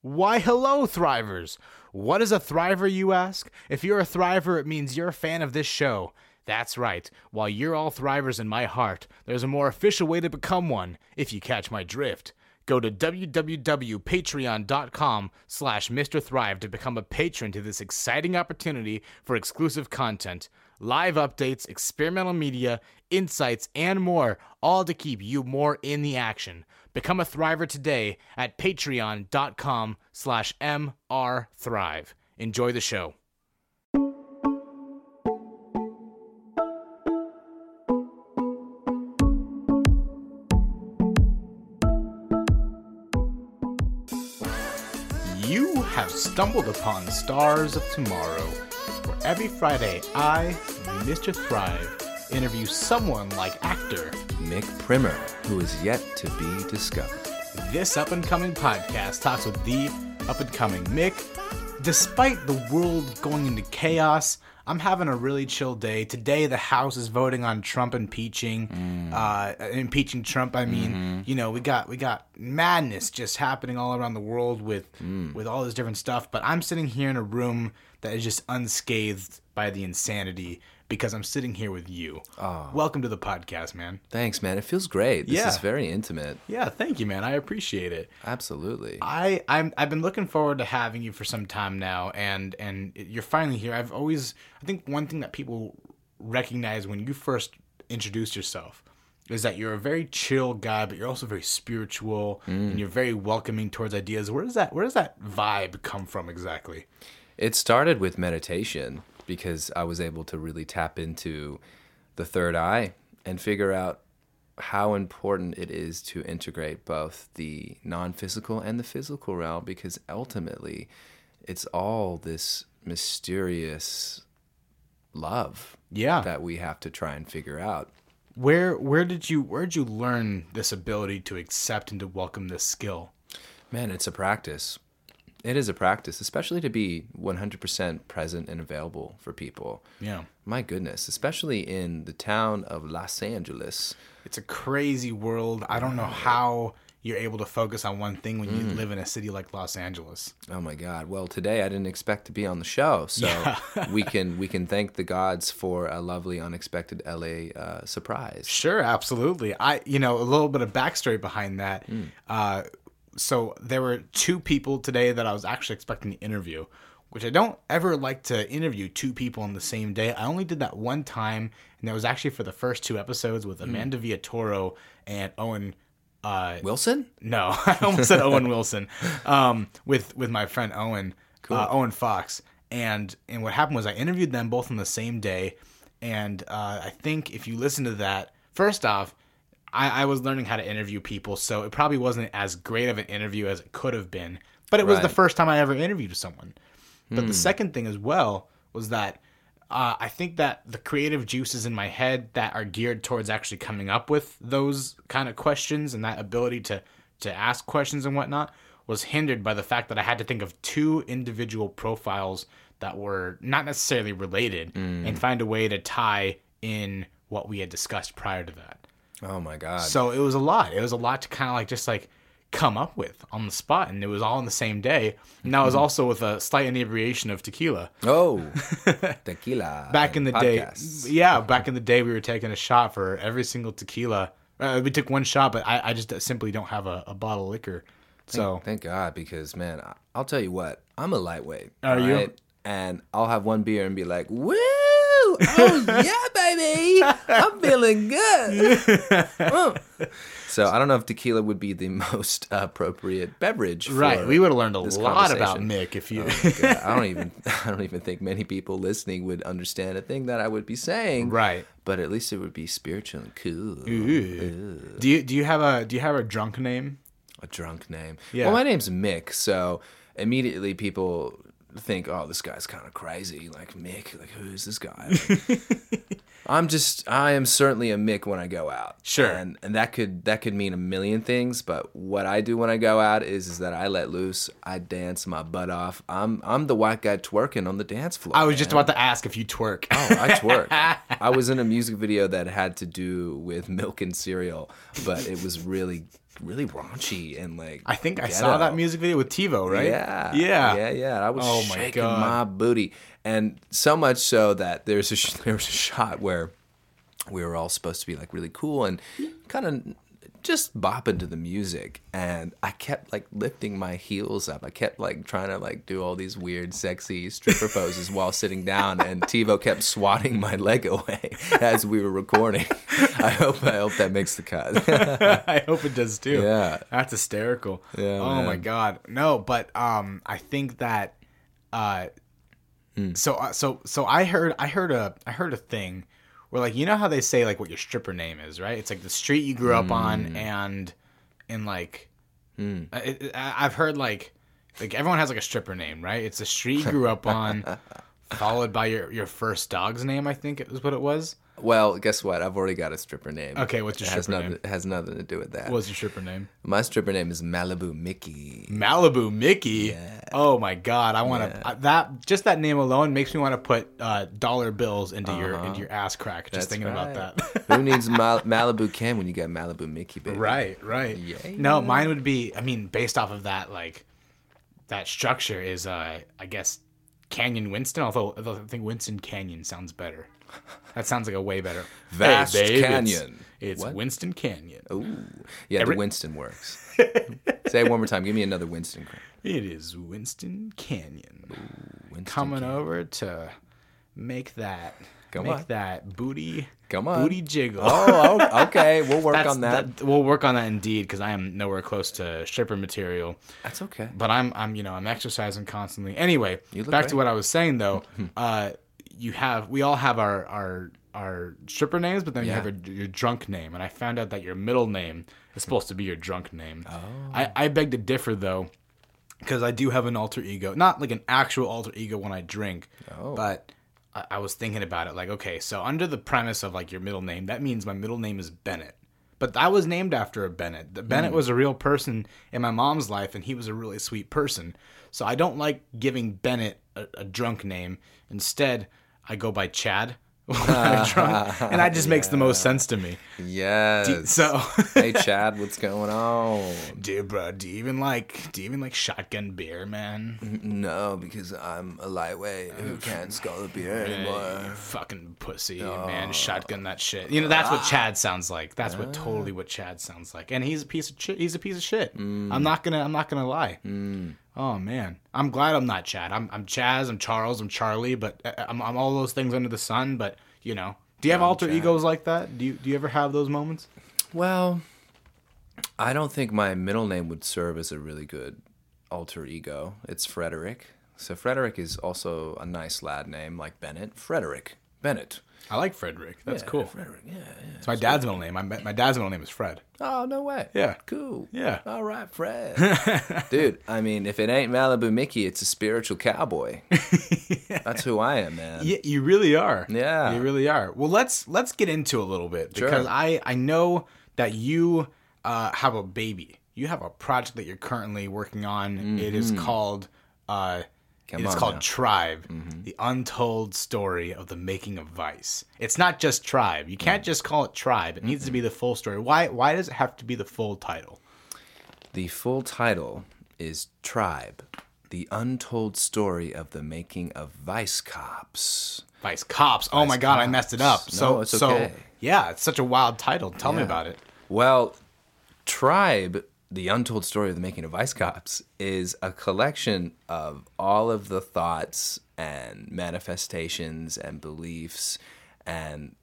Why, hello, Thrivers! What is a Thriver, you ask? If you're a Thriver, it means you're a fan of this show. That's right. While you're all Thrivers in my heart, there's a more official way to become one, if you catch my drift. Go to www.patreon.com slash Mr. Thrive to become a patron to this exciting opportunity for exclusive content, live updates, experimental media, insights, and more, all to keep you more in the action. Become a Thriver today at patreon.com slash mrthrive. Enjoy the show. You have stumbled upon Stars of Tomorrow, where every Friday I, Mr. Thrive, interview someone like actor. Mick Primmer, who is yet to be discovered. This up and coming podcast talks with the up and coming Mick. Despite the world going into chaos, I'm having a really chill day. Today, the House is voting on Trump impeaching, mm. uh, impeaching Trump. I mean, mm-hmm. you know, we got we got madness just happening all around the world with mm. with all this different stuff. But I'm sitting here in a room that is just unscathed by the insanity because I'm sitting here with you. Oh. Welcome to the podcast, man. Thanks, man. It feels great. This Yeah. is very intimate. Yeah, thank you, man. I appreciate it. Absolutely. I I'm I've been looking forward to having you for some time now, and and you're finally here. I've always I think one thing that people recognize when you first introduce yourself is that you're a very chill guy, but you're also very spiritual and mm. you're very welcoming towards ideas. Where does that where does that vibe come from exactly? It started with meditation because I was able to really tap into the third eye and figure out how important it is to integrate both the non physical and the physical realm because ultimately it's all this mysterious love Yeah. that we have to try and figure out. Where where did you where did you learn this ability to accept and to welcome this skill? Man, it's a practice. It is a practice, especially to be 100% present and available for people. Yeah. My goodness, especially in the town of Los Angeles. It's a crazy world. I don't know how you're able to focus on one thing when you live in a city like Los Angeles. Oh my God! Well, today I didn't expect to be on the show, so we can we can thank the gods for a lovely, unexpected LA uh, surprise. Sure, absolutely. I, you know, a little bit of backstory behind that. Uh, so there were two people today that I was actually expecting to interview, which I don't ever like to interview two people on the same day. I only did that one time, and that was actually for the first two episodes with Amanda Villatoro and Owen. Uh, Wilson? No, I almost said Owen Wilson. Um, with with my friend Owen, uh, Owen Fox, and and what happened was I interviewed them both on the same day, and uh, I think if you listen to that, first off, I, I was learning how to interview people, so it probably wasn't as great of an interview as it could have been. But it was the first time I ever interviewed someone. But the second thing as well was that uh, I think that the creative juices in my head that are geared towards actually coming up with those kind of questions and that ability to to ask questions and whatnot was hindered by the fact that I had to think of two individual profiles that were not necessarily related and find a way to tie in what we had discussed prior to that. Oh my God! So it was a lot. It was a lot to kind of like just like come up with on the spot, and it was all on the same day. And that was also with a slight inebriation of tequila. oh, tequila. Back in the day, yeah, back in the day, we were taking a shot for every single tequila. Uh, we took one shot, but I, I just simply don't have a, a bottle of liquor. So Thank God, because man, I'll tell you what, I'm a lightweight. Are you? alright? And I'll have one beer and be like, "Woo! Oh yeah, baby! I'm feeling good." Mm. so I don't know if tequila would be the most appropriate beverage. right, we would have learned a this lot about conversation. Mick if you. God, I don't even I don't even think many people listening would understand a thing that I would be saying. right. But at least it would be spiritual and cool. Ooh. Do you do you have a do you have a drunk name? A drunk name. Yeah. Well, my name's Mick, so immediately people think, "Oh, this guy's kind of crazy." Like Mick, like who's this guy? Like, I'm just, I am certainly a Mick when I go out. Sure. And and that could that could mean a million things, but what I do when I go out is is that I let loose. I dance my butt off. I'm I'm the white guy twerking on the dance floor. I was just about to ask if you twerk. Oh, I twerk. I was in a music video that had to do with milk and cereal, but it was really really raunchy and like. I think I saw that music video with TiVo, right? Yeah, Yeah. yeah, yeah. I was Oh my shaking God. my booty, and so much so that there's a sh- there was a shot where we were all supposed to be like really cool and kind of just bopping to the music, and I kept like lifting my heels up. I kept like trying to like do all these weird, sexy stripper poses while sitting down, and TiVo kept swatting my leg away as we were recording. I hope I hope that makes the cut. I hope it does too. Yeah. That's hysterical. Yeah, Oh my god. No, but um I think that uh Hmm. so uh, so so I heard I heard a I heard a thing where like you know how they say like what your stripper name is, right? It's like the street you grew up on mm. and and like hmm. I, I, I've heard like like everyone has like a stripper name, right? It's the street you grew up on followed by your your first dog's name, I think it was what it was. Well, guess what? I've already got a stripper name. Okay, what's your it has stripper nothing, name? It has nothing to do with that. What was your stripper name? My stripper name is Malibu Mickey. Malibu Mickey. Oh my god, I want to that just that name alone makes me want to put uh, dollar bills into your into your ass crack just That's thinking about that. Who needs Mal- Malibu Ken when you got Malibu Mickey, baby? right, right. Yeah. No, mine would be I mean based off of that like that structure is uh I guess Canyon Winston, although although I think Winston Canyon sounds better. That sounds like a way better. Vast babe, Canyon. It's, What? Winston Canyon. Ooh. Yeah, Every- the Winston works. Say it one more time. Give me another Winston. It is Winston Canyon. Winston coming over to make that Come make on. that booty Come on. booty jiggle. Oh, oh, okay. We'll work on that. We'll work on that indeed because I am nowhere close to stripper material. That's okay. But I'm I'm you know I'm exercising constantly. Anyway, You look back to what I was saying though. uh, you have we all have our our our stripper names, but then you have a, your drunk name, and I found out that your middle name is supposed to be your drunk name. Oh. I I beg to differ though, because I do have an alter ego, not like an actual alter ego when I drink, Oh. but. I I was thinking about it, like, okay, so under the premise of like your middle name, that means my middle name is Bennett. But I was named after a Bennett. The Bennett hmm. was a real person in my mom's life, and he was a really sweet person. So I don't like giving Bennett a, a drunk name. Instead, I go by Chad when I'm ah. drunk, and that just makes the most sense to me. Yes. So, hey, Chad, what's going on? dude, bro, do you even like do you even like shotgun beer, man? No, because I'm a lightweight who can't scull a beer Hey, anymore. fucking pussy, man. Shotgun that shit. You know that's what ah. Chad sounds like. That's what ah. totally what Chad sounds like. And he's a piece of shit. He's a piece of shit. Mm. I'm not gonna. I'm not gonna lie. Mm. Oh man, I'm glad I'm not Chad. I'm I'm Chaz. I'm Charles. I'm Charlie. But uh, I'm I'm all those things under the sun. But you know, do you have alter Chad. egos like that? Do you do you ever have those moments? Well, I don't think my middle name would serve as a really good alter ego. It's Frederick. So Frederick is also a nice lad name like Bennett. Frederick. Bennett. I like Frederick. That's cool. Frederick, yeah, yeah. It's my dad's middle name. My my dad's middle name is Fred. Oh, no way. Yeah. Cool. Yeah. All right, Fred. Dude, I mean, if it ain't Malibu Mickey, it's a spiritual cowboy. That's who I am, man. Yeah, you really are. Yeah. you really are. Well, let's let's get into a little bit Sure. because I I know that you uh, have a baby. You have a project that you're currently working on. It is called. Uh, Mm-hmm. Come it's called now. Mm-hmm. Tribe, the untold story of the making of Vice. It's not just Tribe. You can't just call it Tribe. It needs to be the full story. Why? Why does it have to be the full title? The full title is Tribe The Untold Story of the Making of Vice Cops. Vice Cops. Oh my God, I messed it up. Cops. So No, it's so yeah, it's such a wild title. Tell me about it. Well, Tribe, the untold story of the making of Vice Cops, is a collection of all of the thoughts and manifestations and beliefs, and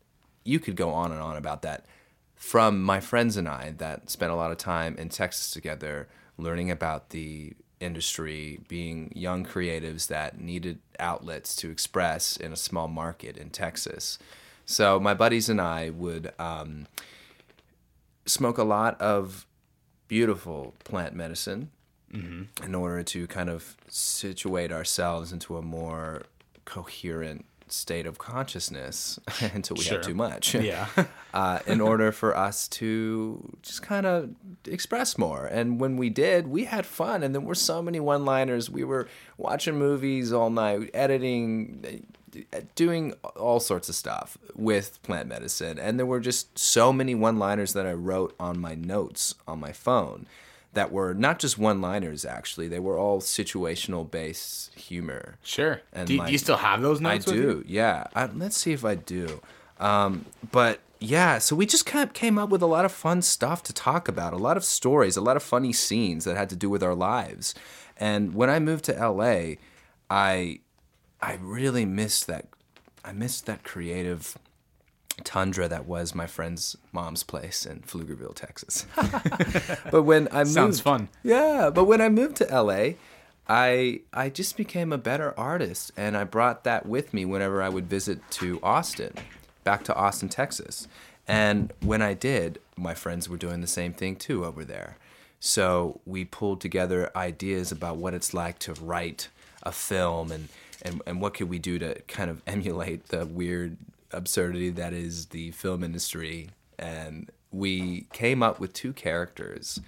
you could go on and on about that. From my friends and I that spent a lot of time in Texas together, learning about the industry, being young creatives that needed outlets to express in a small market in Texas. So my buddies and I would. Um, smoke a lot of beautiful plant medicine in order to kind of situate ourselves into a more coherent state of consciousness until we Sure. have too much. Yeah. uh, in order for us to just kind of express more. And when we did, we had fun. And there were so many one liners. We were watching movies all night, editing, doing all sorts of stuff with plant medicine. And there were just so many one liners that I wrote on my notes on my phone that were not just one liners, actually. They were all situational based humor. Sure. And do, you- do you still have those I notes? you? do, yeah. I, let's see if I do. Um, but yeah, so we just kind of came up with a lot of fun stuff to talk about, a lot of stories, a lot of funny scenes that had to do with our lives. And when I moved to LA, I I really missed that. I missed that creative tundra that was my friend's mom's place in Pflugerville, Texas. but when I moved, Sounds fun. yeah, but when I moved to LA, I I just became a better artist, and I brought that with me whenever I would visit to Austin, back to Austin, Texas. And when I did, my friends were doing the same thing too over there. So we pulled together ideas about what it's like to write a film and, and, and what could we do to kind of emulate the weird absurdity that is the film industry. And we came up with two characters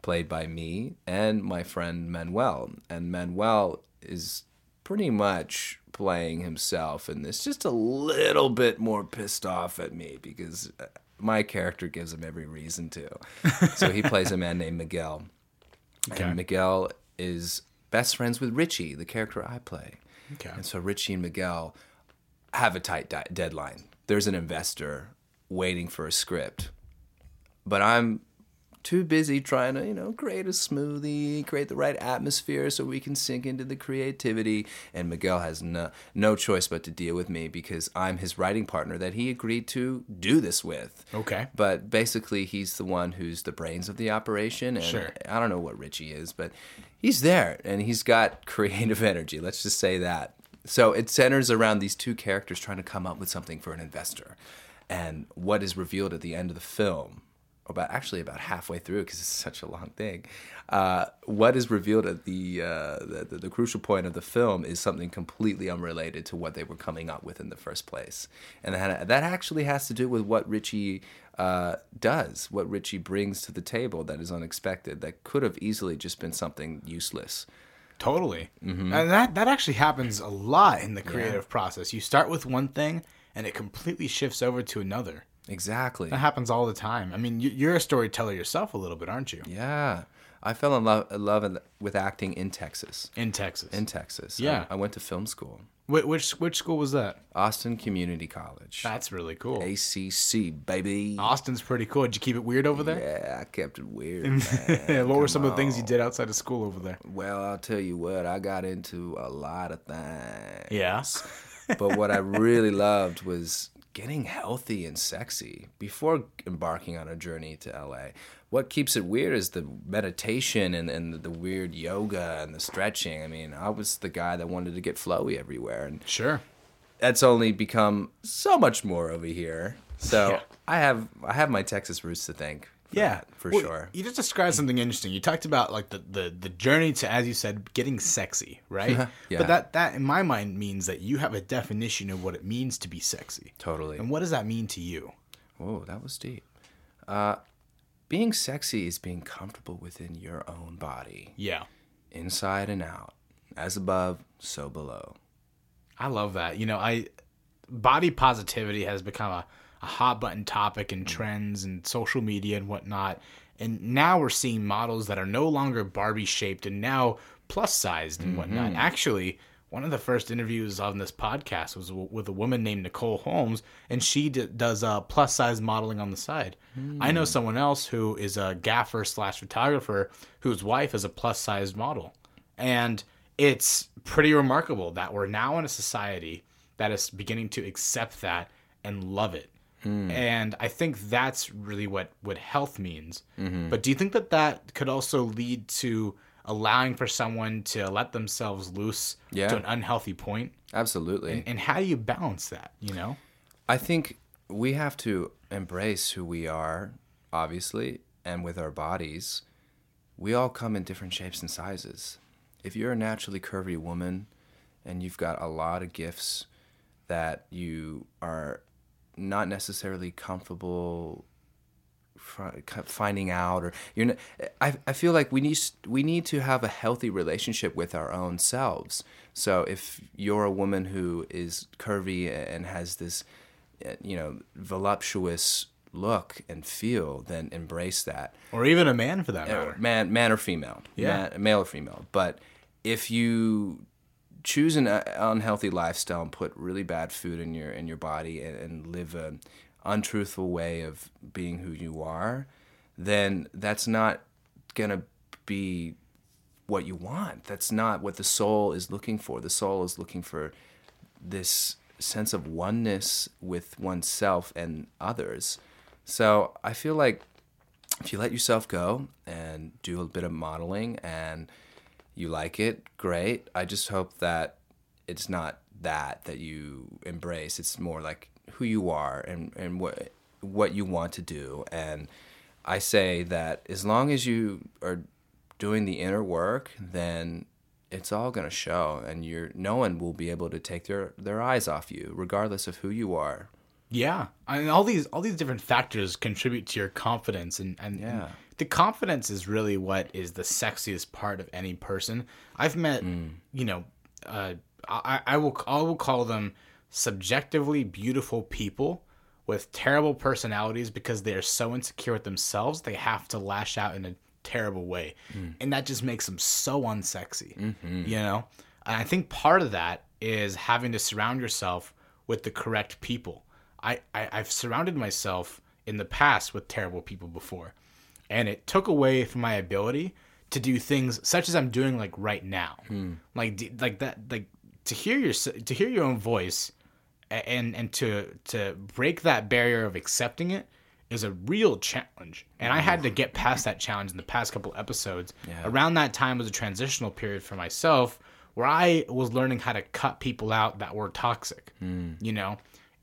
played by me and my friend Manuel. And Manuel is pretty much playing himself in this, just a little bit more pissed off at me because uh, my character gives him every reason to. so he plays a man named Miguel. Okay. And Miguel is best friends with Richie, the character I play. Okay. And so Richie and Miguel have a tight di- deadline. There's an investor waiting for a script, but I'm too busy trying to, you know, create a smoothie, create the right atmosphere so we can sink into the creativity. And Miguel has no, no choice but to deal with me because I'm his writing partner that he agreed to do this with. Okay. But basically, he's the one who's the brains of the operation. And Sure. I don't know what Richie is, but he's there and he's got creative energy. Let's just say that. So it centers around these two characters trying to come up with something for an investor. And what is revealed at the end of the film, about actually about halfway through, because it's such a long thing, uh, what is revealed at the, uh, the, the crucial point of the film is something completely unrelated to what they were coming up with in the first place, and that that actually has to do with what Richie uh, does, what Richie brings to the table that is unexpected, that could have easily just been something useless. Totally. Mm-hmm. And that that actually happens a lot in the creative process. You start with one thing and it completely shifts over to another. Exactly. That happens all the time. I mean, you- you're a storyteller yourself a little bit, aren't you? Yeah, I fell in love, in love with acting in Texas. In Texas. In Texas, Yeah. I, I went to film school, Wh- which which school was that? Austin Community College, That's really cool. ACC, baby. Austin's pretty cool. Did you keep it weird over there? Yeah, I kept it weird. Man. what were some of the things you did outside of school over there? Well, I'll tell you what, I got into a lot of things. Yeah. but what I really loved was getting healthy and sexy before embarking on a journey to LA. What keeps it weird is the meditation and, and the weird yoga and the stretching. I mean, I was the guy that wanted to get flowy everywhere, and Sure. that's only become so much more over here. So Yeah. I have I have my Texas roots to thank. Yeah, that, for Well, sure. You just described something interesting. You talked about like the, the, the journey to, as you said, getting sexy, right? Yeah. But that that in my mind means that you have a definition of what it means to be sexy. Totally. And what does that mean to you? Whoa, that was deep. Uh, being sexy is being comfortable within your own body, Yeah. inside and out, as above, so below. I love that. You know, I body positivity has become a, a hot button topic and mm. trends and social media and whatnot. And now we're seeing models that are no longer Barbie shaped and now plus sized and mm-hmm. whatnot. Actually, one of the first interviews on this podcast was w- with a woman named Nicole Holmes, and she d- does uh, plus size modeling on the side. I know mm. someone else who is a gaffer slash photographer whose wife is a plus sized model. And it's pretty remarkable that we're now in a society that is beginning to accept that and love it. Mm. And I think that's really what, what health means. Mm-hmm. But do you think that that could also lead to allowing for someone to let themselves loose Yeah. to an unhealthy point? Absolutely. And how do you balance that, you know? I think we have to embrace who we are, obviously, and with our bodies. We all come in different shapes and sizes. If you're a naturally curvy woman and you've got a lot of gifts that you are not necessarily comfortable finding out or you're not, I, I feel like we need we need to have a healthy relationship with our own selves so if you're a woman who is curvy and has this uh, you know voluptuous look and feel then embrace that or even a man for that Uh, matter. man man or female Yeah. Man- male or female but if you choose an uh, unhealthy lifestyle and put really bad food in your in your body and, and live an untruthful way of being who you are then that's not gonna be what you want. That's not what the soul is looking for. The soul is looking for this sense of oneness with oneself and others. So i feel like if you let yourself go and do a bit of modeling and you like it, great. I just hope that it's not that that you embrace. It's more like who you are and, and what what you want to do. And I say that as long as you are doing the inner work, then it's all gonna show and you're no one will be able to take their, their eyes off you, regardless of who you are. Yeah, I mean, all these all these different factors contribute to your confidence, and and, and Yeah. the confidence is really what is the sexiest part of any person. I've met, mm. you know, uh, I I will I will call them subjectively beautiful people with terrible personalities because they are so insecure with themselves they have to lash out in a terrible way, mm. and that just makes them so unsexy. Mm-hmm. You know, and I think part of that is having to surround yourself with the correct people. I, I I've surrounded myself in the past with terrible people before, and it took away from my ability to do things such as I'm doing like right now, hmm. like like that like to hear your to hear your own voice, and and to to break that barrier of accepting it is a real challenge, and I had to get past that challenge in the past couple episodes. Around that time was a transitional period for myself where I was learning how to cut people out that were toxic. Hmm. You know,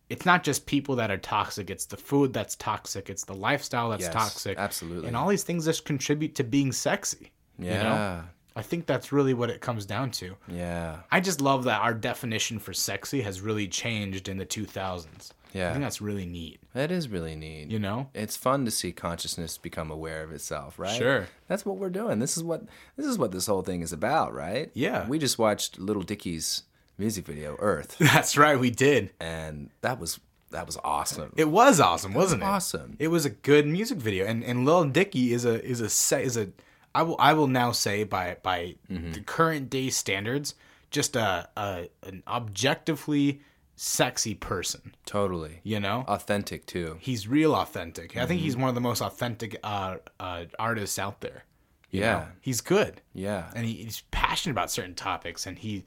it's not just people that are toxic; it's the food that's toxic, it's the lifestyle that's Yes, toxic, absolutely. and all these things just contribute to being sexy. Yeah. You know, I think that's really what it comes down to. Yeah. I just love that our definition for sexy has really changed in the 2000s. yeah I think that's really neat. That is really neat. You know? it's fun to see consciousness become aware of itself, right? Sure. That's what we're doing. This is what this is what this whole thing is about, right? Yeah. We just watched Little Dicky's music video, Earth, That's right, we did. and that was that was awesome. It was awesome, wasn't it? awesome. It was a good music video, and and Lil Dicky is a is a is a I will I will now say by by Mm-hmm. the current day standards, just a, a an objectively sexy person. totally. You know, Authentic too. he's real authentic. I think he's Mm-hmm. one of the most authentic uh, uh, artists out there. you know? Yeah. he's good. Yeah. and he, he's passionate about certain topics and he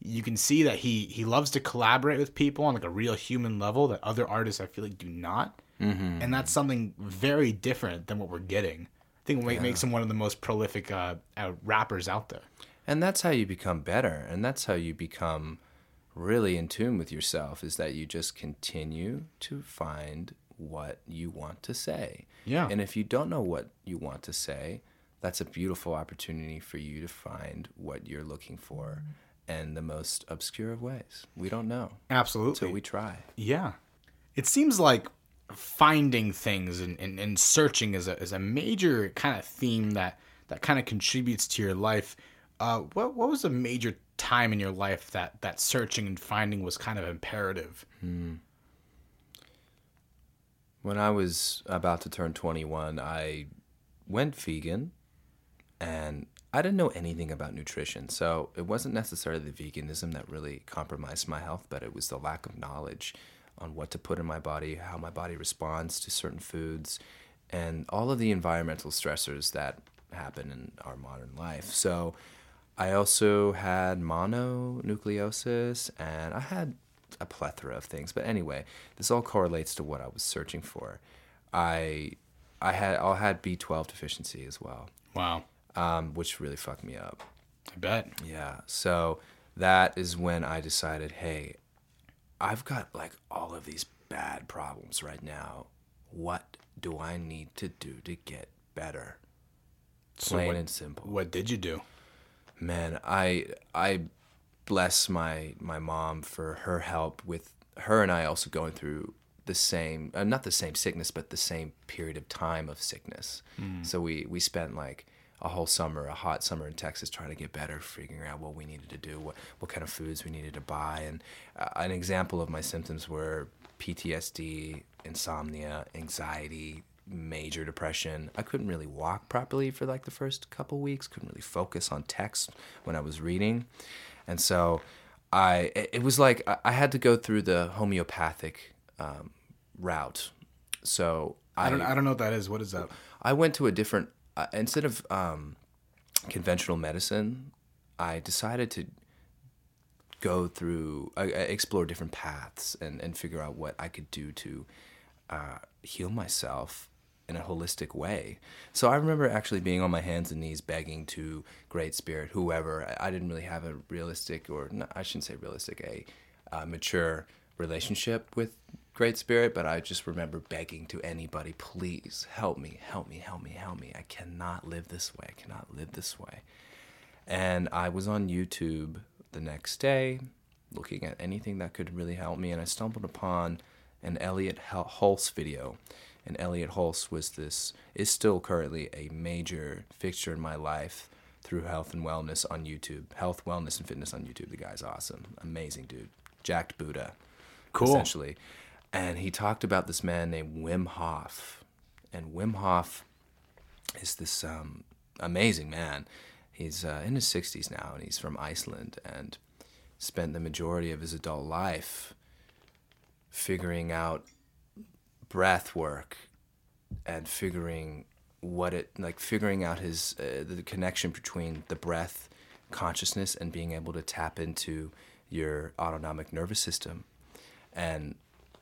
you can see that he he loves to collaborate with people on like a real human level that other artists i feel like do not mm-hmm. and that's something very different than what we're getting i think what makes him one of the most prolific uh, uh, rappers out there And that's how you become better. And that's how you become really in tune with yourself is that you just continue to find what you want to say. Yeah. And if you don't know what you want to say, that's a beautiful opportunity for you to find what you're looking for in the most obscure of ways. We don't know. absolutely So we try. yeah it seems like finding things and, and, and searching is a, is a major kind of theme that that kind of contributes to your life uh, what, what was a major time in your life that that searching and finding was kind of imperative When I was about to turn 21, I went vegan and I didn't know anything about nutrition. So it wasn't necessarily the veganism that really compromised my health, but it was the lack of knowledge on what to put in my body, how my body responds to certain foods, and all of the environmental stressors that happen in our modern life. So I also had mononucleosis and I had a plethora of things. But anyway, this all correlates to what I was searching for. I I had I had B12 deficiency as well, wow um, which really fucked me up. i bet Yeah. So that is when I decided, hey, I've got like all of these bad problems right now. What do I need to do to get better? Plain what- and simple. What did you do? Man, I I bless my my mom for her help with her and I also going through the same, uh, not the same sickness, but the same period of time of sickness. So we we spent like a whole summer, a hot summer in Texas, trying to get better, figuring out what we needed to do, what what kind of foods we needed to buy, and uh, an example of my symptoms were PTSD, insomnia, anxiety, major depression. I couldn't really walk properly for like the first couple weeks. Couldn't really focus on text when I was reading, and so I it was like I- I had to go through the homeopathic um, route. So I don't. I don't know what that is. What is that? I went to a different uh, instead of um, conventional medicine. I decided to go through uh, explore different paths and and figure out what I could do to uh, heal myself in a holistic way. So I remember actually being on my hands and knees begging to Great Spirit, whoever. I- I didn't really have a realistic, or no, I shouldn't say realistic, a uh, mature relationship with Great Spirit, but I just remember begging to anybody, please help me, help me, help me, help me. I cannot live this way. I cannot live this way. And I was on YouTube the next day looking at anything that could really help me, and I stumbled upon an Elliot Hulse video. And Elliot Hulse was this, is still currently a major fixture in my life through health and wellness on YouTube. Health, wellness, and fitness on YouTube. The guy's awesome. Amazing dude. Jacked Buddha. Cool. Essentially. And he talked about this man named Wim Hof. And Wim Hof is this um, amazing man. He's uh, in his 60s now, and he's from Iceland, and spent the majority of his adult life figuring out breath work and figuring what it like figuring out his uh, the connection between the breath consciousness and being able to tap into your autonomic nervous system and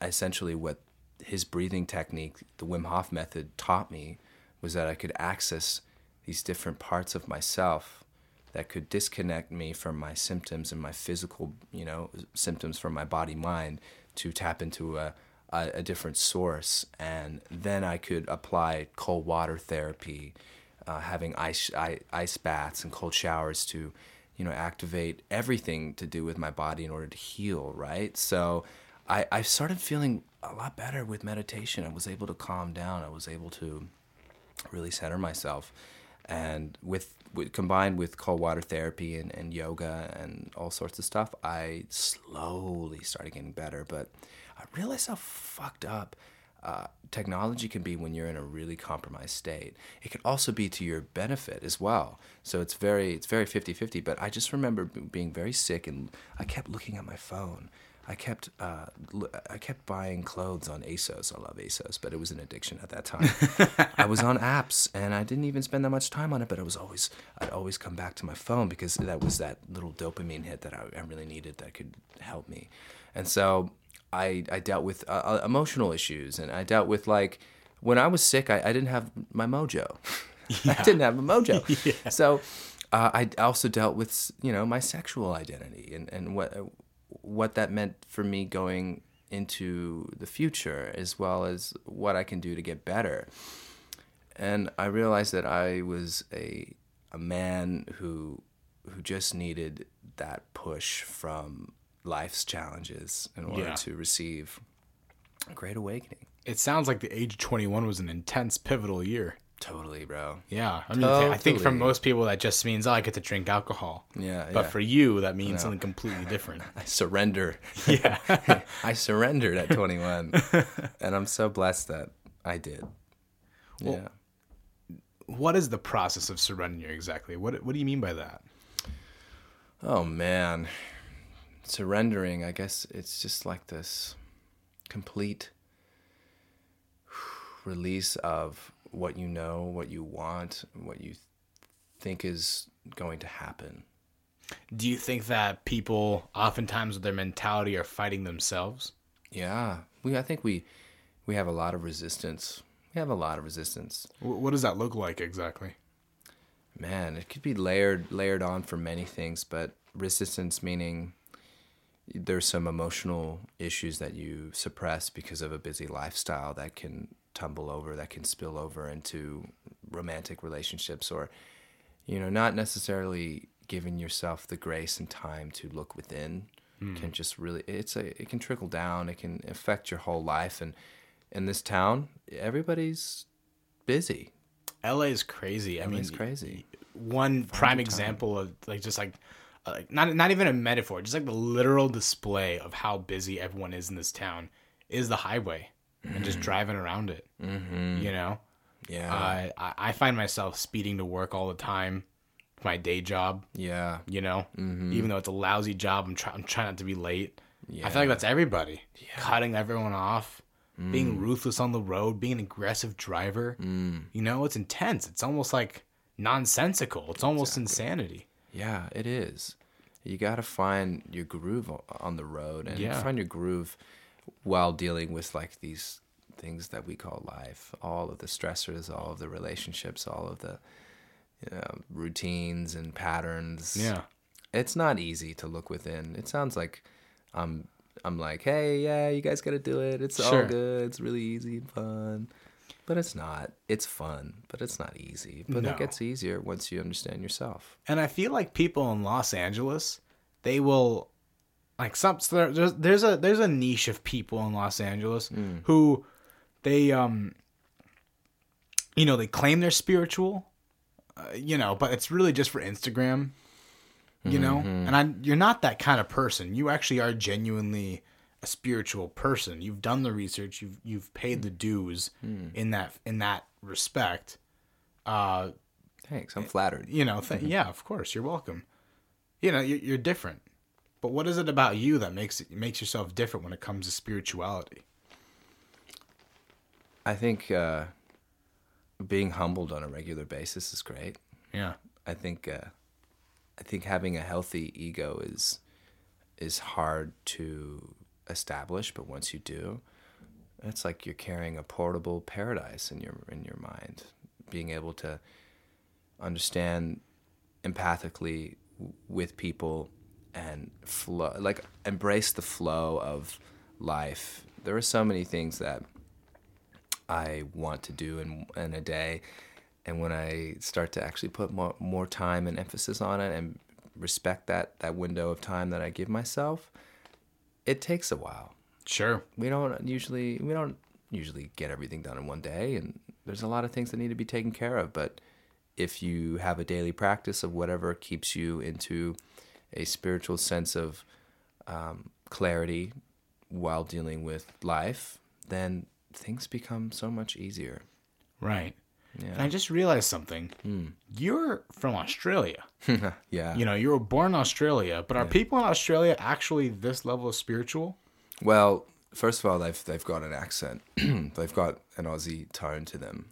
essentially what his breathing technique the Wim Hof method taught me was that I could access these different parts of myself that could disconnect me from my symptoms and my physical, you know, symptoms from my body mind to tap into a, a, a different source. And then I could apply cold water therapy, uh, having ice, ice baths and cold showers to, you know, activate everything to do with my body in order to heal, right? So I, I started feeling a lot better with meditation. I was able to calm down. I was able to really center myself. And with, with combined with cold water therapy and, and yoga and all sorts of stuff i slowly started getting better. But i realized how fucked up uh, technology can be when you're in a really compromised state. It can also be to your benefit as well. So it's very it's very 50-50 but i just remember being very sick and i kept looking at my phone I kept uh, I kept buying clothes on ASOS. I love ASOS, but it was an addiction at that time. I was on apps and I didn't even spend that much time on it, but I was always I'd always come back to my phone because that was that little dopamine hit that I, I really needed that could help me. And so I I dealt with uh, uh, emotional issues and I dealt with like when I was sick, I, I didn't have my mojo. I didn't have a mojo. So uh, I also dealt with you know my sexual identity and and what what that meant for me going into the future as well as what I can do to get better. And I realized that I was a a man who who just needed that push from life's challenges in order Yeah. to receive a great awakening. It sounds like the age of 21 was an intense, pivotal year. Totally, bro. Yeah, I mean, I think for most people that just means oh, I get to drink alcohol. Yeah, But yeah. for you, that means something completely different. I surrender. Yeah. I surrendered at 21, and I'm so blessed that I did. yeah. what is the process of surrendering exactly? What What do you mean by that? Oh man, surrendering. I guess it's just like this complete release of what you know, what you want, what you think is going to happen. Do you think that people, oftentimes with their mentality, are fighting themselves? Yeah, we. I think we we have a lot of resistance. We have a lot of resistance. What does that look like exactly? Man, it could be layered layered on for many things, but resistance meaning there's some emotional issues that you suppress because of a busy lifestyle that can tumble over, that can spill over into romantic relationships or you know, not necessarily giving yourself the grace and time to look within can just really it's a it can trickle down. It can affect your whole life. And in this town, everybody's busy. LA is crazy. I mean, it's crazy. one prime example of like just like uh, like not not even a metaphor, just like the literal display of how busy everyone is in this town is the highway and just driving around it. Mm-hmm. You know, Yeah, uh, I I find myself speeding to work all the time, my day job. yeah, You know, even though it's a lousy job, I'm trying I'm trying not to be late. Yeah. I feel like that's everybody. Cutting everyone off, being ruthless on the road, being an aggressive driver. You know, it's intense. It's almost like nonsensical. It's almost insanity. yeah. It is. You got to find your groove on the road and Yeah. find your groove while dealing with like these things that we call life. All of the stressors, all of the relationships, all of the you know, routines and patterns. Yeah. it's not easy to look within. It sounds like I'm I'm like, hey, yeah, you guys got to do it. It's Sure. all good. It's really easy and fun. But it's not. It's fun, but it's not easy. But No. it gets easier once you understand yourself. And I feel like people in Los Angeles, they will like some there's there's a there's a niche of people in Los Angeles who they um you know, they claim they're spiritual, uh, you know, but it's really just for Instagram, you know? And I you're not that kind of person. You actually are genuinely a spiritual person. You've done the research, you've you've paid the dues in that in that respect. Uh Thanks. I'm flattered. you know, th- yeah, of course, you're welcome. You know, you're, you're different. But what is it about you that makes it makes yourself different when it comes to spirituality? I think uh, being humbled on a regular basis is great. Yeah. I think uh, I think having a healthy ego is is hard to establish, but once you do, it's like you're carrying a portable paradise in your in your mind. Being able to understand empathically with people and flow like embrace the flow of life. There are so many things that I want to do in in a day, and when I start to actually put more more time and emphasis on it and respect that that window of time that I give myself, it takes a while. Sure. We don't usually we don't usually get everything done in one day, and there's a lot of things that need to be taken care of. But if you have a daily practice of whatever keeps you into a spiritual sense of um, clarity while dealing with life, then things become so much easier. Right. Yeah. And I just realized something. You're from Australia. yeah. You know, you were born in Australia, but are people in Australia actually this level of spiritual? Well, first of all, they've they've got an accent. they've got an Aussie tone to them.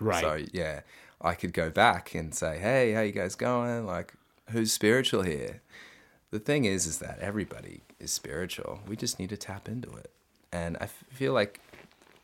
Right. So yeah, I could go back and say, "Hey, how you guys going? Like, who's spiritual here?" The thing is, is that everybody is spiritual. We just need to tap into it, and I feel like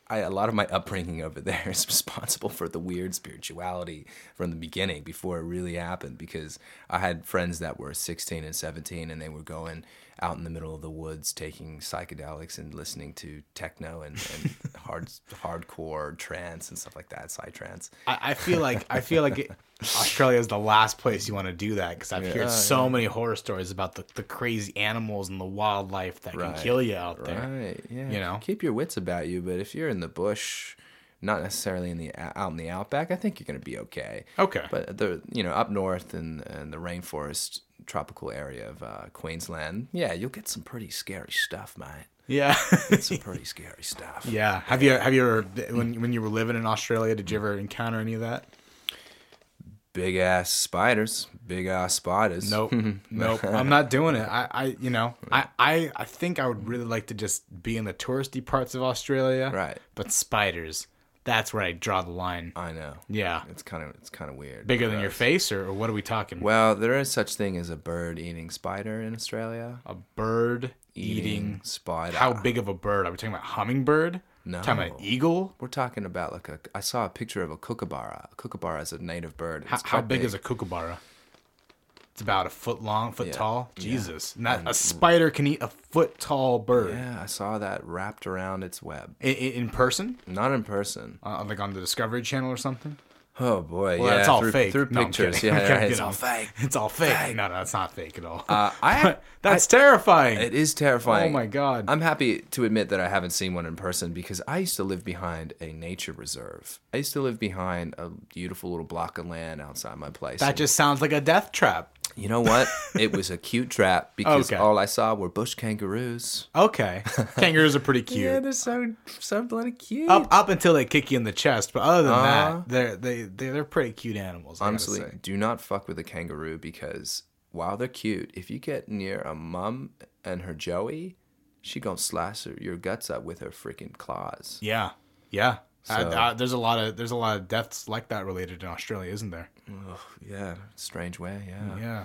I, a lot of my upbringing over there is responsible for the weird spirituality from the beginning before it really happened because I had friends that were 16 and 17 and they were going out in the middle of the woods taking psychedelics and listening to techno and, and hard hardcore trance and stuff like that, psytrance. I, I feel like I feel like it, Australia is the last place you want to do that because I've heard Yeah, so many horror stories about the, the crazy animals and the wildlife that Right. can kill you out there. Right. Yeah. You know? keep your wits about you. But if you're in the bush, not necessarily in the out in the outback, I think you're gonna be okay. Okay. But the you know up north in, in the rainforest tropical area of uh, Queensland, yeah, you'll get some pretty scary stuff, mate. Yeah. it's Some pretty scary stuff. yeah. Have you have you ever when when you were living in Australia, did you ever encounter any of that? Big ass spiders. Big ass spiders. Nope. nope. I'm not doing it. I, I you know, I, I I think I would really like to just be in the touristy parts of Australia. Right. But spiders, that's where I draw the line. I know. Yeah. It's kind of it's kind of weird. Bigger than your face or, or what are we talking? Well, there is such thing as a bird eating spider in Australia. a bird eating spider. How big of a bird? Are we talking about hummingbird? No. Talking about eagle? We're talking about like a. I saw a picture of a kookaburra. A kookaburra is a native bird. How, how big, is a kookaburra? It's about a foot long, foot Yeah. tall. Yeah. Jesus, and a spider can eat a foot tall bird Yeah, I saw that wrapped around its web. in, in person, Not in person. uh, like on the Discovery Channel or something. Oh boy, Well, yeah, it's all through, fake. through No, pictures. yeah, yeah, it's all fake. It's all fake. No, no, it's not fake at all. Uh, I That's terrifying. It is terrifying. Oh my God. I'm happy to admit that I haven't seen one in person because I used to live behind a nature reserve. I used to live behind a beautiful little block of land outside my place. that just sounds like a death trap. You know what? it was a cute trap because Okay. all I saw were bush kangaroos. Okay, kangaroos are pretty cute. Yeah, they're so so bloody cute. up up until they kick you in the chest, but other than Uh-huh. that, they're they they they're pretty cute animals. I Honestly, do not fuck with a kangaroo because while they're cute, if you get near a mum and her joey, she gonna slice her, your guts up with her freaking claws. yeah, yeah. I- So- I- there's a lot of there's a lot of deaths like that related in Australia, isn't there? Ugh, yeah, strange way. Yeah. Yeah.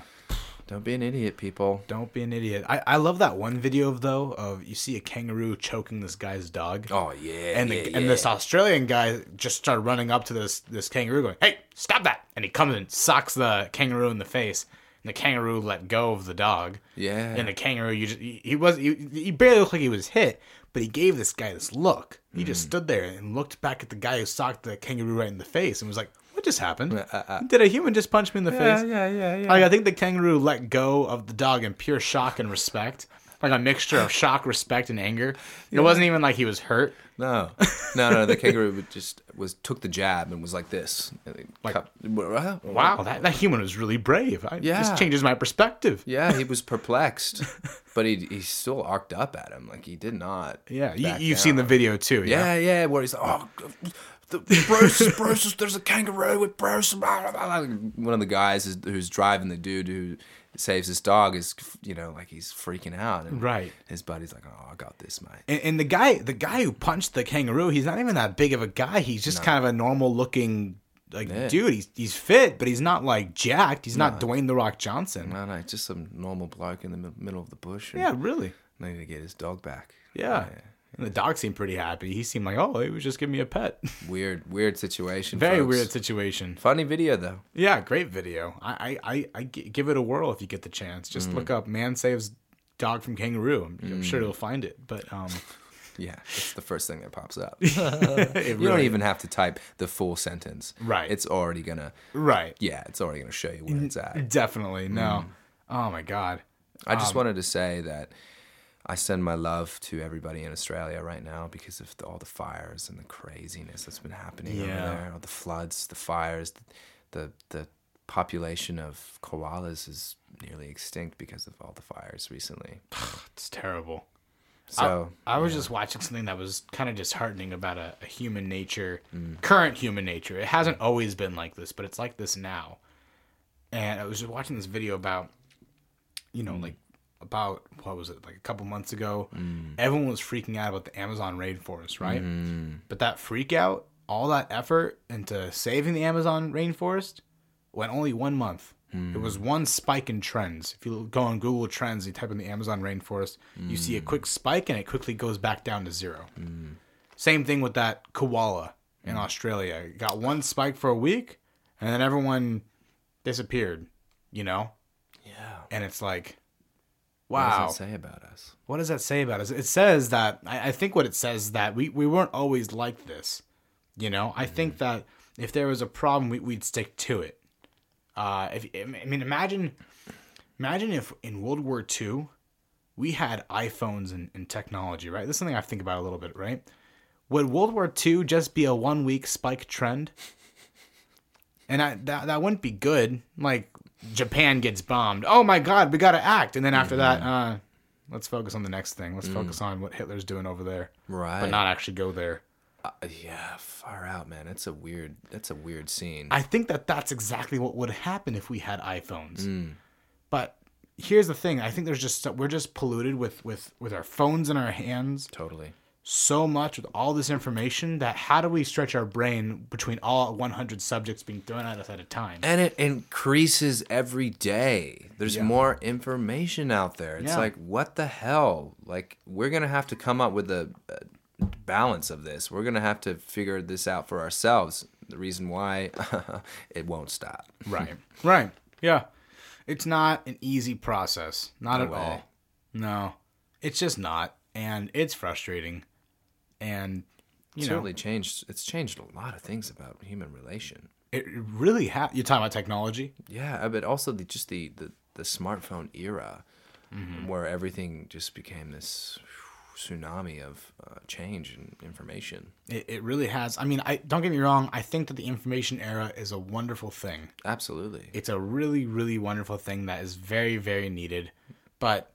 Don't be an idiot, people. Don't be an idiot. I, I love that one video of though of you see a kangaroo choking this guy's dog. Oh yeah, and the, yeah, and yeah. this Australian guy just started running up to this this kangaroo, going, "Hey, stop that!" And he comes and socks the kangaroo in the face, and the kangaroo let go of the dog. Yeah. And the kangaroo, you just he, he was he, he barely looked like he was hit, but he gave this guy this look. He Mm. just stood there and looked back at the guy who socked the kangaroo right in the face, and was like, "What just happened? uh, Did a human just punch me in the face?" yeah, yeah, yeah. Like I think the kangaroo let go of the dog in pure shock and respect, like a mixture of shock, respect, and anger. It wasn't even like he was hurt. No, no, no. The kangaroo just was took the jab and was like this. Like- cup- wow, that, that human was really brave. I, Yeah. This changes my perspective. Yeah, he was perplexed, but he he still arced up at him like he did not. Yeah, you, you've seen the video too. Yeah. Yeah, yeah, where he's like, oh, the Bruce, Bruce, there's a kangaroo with Bruce. blah, blah, blah. One of the guys is, who's driving the dude who saves his dog is, you know, like he's freaking out. And Right. His buddy's like, oh, I got this, mate. And, and the guy, the guy who punched the kangaroo, he's not even that big of a guy. He's just kind of a normal looking like Yeah. dude. He's he's fit, but he's not like jacked. He's not Dwayne the Rock Johnson. No, no, just some normal bloke in the middle of the bush. Yeah, really. Needed to get his dog back. Yeah. And the dog seemed pretty happy. He seemed like, oh, he was just giving me a pet. Weird, weird situation. Very folks. weird situation. Funny video though. Yeah, great video. I, I, I, I give it a whirl if you get the chance. Just Mm. look up "man saves dog from kangaroo." I'm, I'm sure you'll find it. But um, Yeah, it's the first thing that pops up. it You don't really- even have to type the full sentence. Right. It's already gonna. right. Yeah, it's already gonna show you where it's at. Definitely no. Mm. Oh my god. I just Um, wanted to say that I send my love to everybody in Australia right now because of the, all the fires and the craziness that's been happening over there. All the floods, the fires, the, the population of koalas is nearly extinct because of all the fires recently. It's terrible. So I was just watching something that was kind of disheartening about a, a human nature, Mm. current human nature. It hasn't always been like this, but it's like this now. And I was just watching this video about, you Mm. know, like about what was it like a couple months ago? Mm. Everyone was freaking out about the Amazon rainforest, right? Mm-hmm. But that freak out, all that effort into saving the Amazon rainforest, went only one month. It was one spike in trends. If you go on Google Trends, you type in the Amazon rainforest, you see a quick spike and it quickly goes back down to zero. Same thing with that koala in Australia. It got one spike for a week and then everyone disappeared, you know? yeah, And it's like, what does that say about us? what does that say about us? It says that I, I think what it says that we, we weren't always like this. You know, I think that if there was a problem, we, we'd stick to it. Uh, if I mean, imagine, imagine if in World War II, we had iPhones and, and technology, right? This is something I think about a little bit, right? Would World War II just be a one week spike trend? And I, that that wouldn't be good. Like Japan gets bombed. Oh my God, we got to act. And then after that, uh, let's focus on the next thing. Let's focus on what Hitler's doing over there, Right. but not actually go there. Uh, yeah, far out, man. It's a weird. That's a weird scene. I think that that's exactly what would happen if we had iPhones. But here's the thing: I think there's just we're just polluted with with with our phones in our hands totally. So much with all this information that how do we stretch our brain between all 100 subjects being thrown at us at a time? And it increases every day. There's Yeah. more information out there. It's Yeah. like, what the hell? Like, we're going to have to come up with a, a balance of this. We're going to have to figure this out for ourselves. The reason why it won't stop. Right. Right. Yeah. It's not an easy process. Not No at way. all. No. It's just not. And it's frustrating. And you It's know, certainly changed. It's changed a lot of things about human relation. It really ha You're talking about technology? Yeah, but also the, just the, the, the smartphone era Mm-hmm. where everything just became this tsunami of uh, change and information. It, it really has. I mean, I don't get me wrong. I think that the information era is a wonderful thing. Absolutely. It's a really, really wonderful thing that is very, very needed. But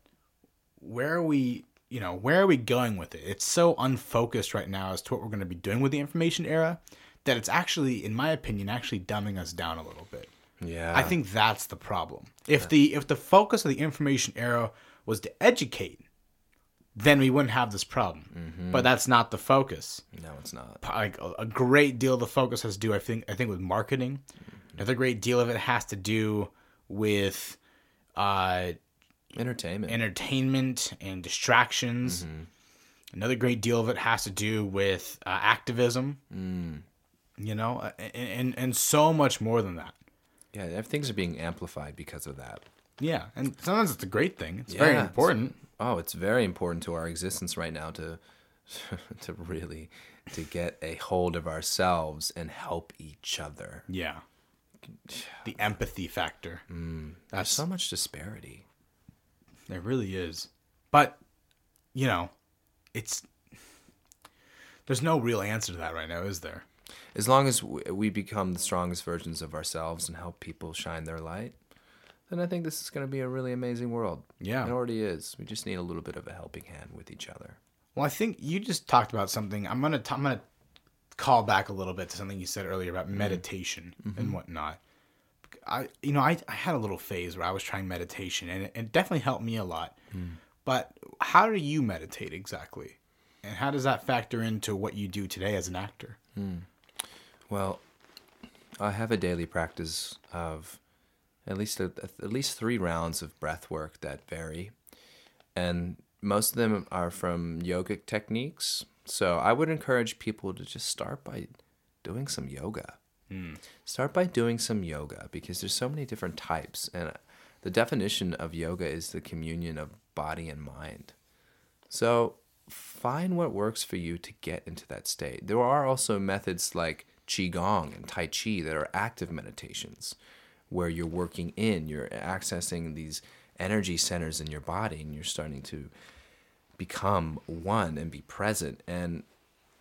where are we? You know, where are we going with it? It's so unfocused right now as to what we're going to be doing with the information era that it's actually, in my opinion, actually dumbing us down a little bit. Yeah. I think that's the problem. If the if the focus of the information era was to educate, then we wouldn't have this problem. But that's not the focus. No, it's not. Like a, a great deal of the focus has to do, I think, I think with marketing. Another great deal of it has to do with uh, Entertainment. entertainment and distractions. Another great deal of it has to do with uh, activism. You know, uh, and, and and so much more than that. yeah, things are being amplified because of that. Yeah, and sometimes it's a great thing. It's very Yeah, it's- important. Oh, it's very important to our existence right now to to really to get a hold of ourselves and help each other. Yeah. The empathy factor. There's That's so much disparity. It really is. But you know, it's there's no real answer to that right now, is there? As long as we become the strongest versions of ourselves and help people shine their light, then I think this is going to be a really amazing world. Yeah. It already is. We just need a little bit of a helping hand with each other. Well, I think you just talked about something. I'm gonna t- I'm gonna call back a little bit to something you said earlier about mm-hmm. meditation and mm-hmm. whatnot. I you know I, I had a little phase where I was trying meditation and it, it definitely helped me a lot. Hmm. But how do you meditate exactly, and how does that factor into what you do today as an actor? Hmm. Well, I have a daily practice of at least a, at least three rounds of breath work that vary, and most of them are from yogic techniques. So I would encourage people to just start by doing some yoga. Hmm. Start by doing some yoga because there's so many different types, and the definition of yoga is the communion of body and mind. So find what works for you to get into that state. There are also methods like Qigong and Tai Chi that are active meditations where you're working in, you're accessing these energy centers in your body and you're starting to become one and be present. And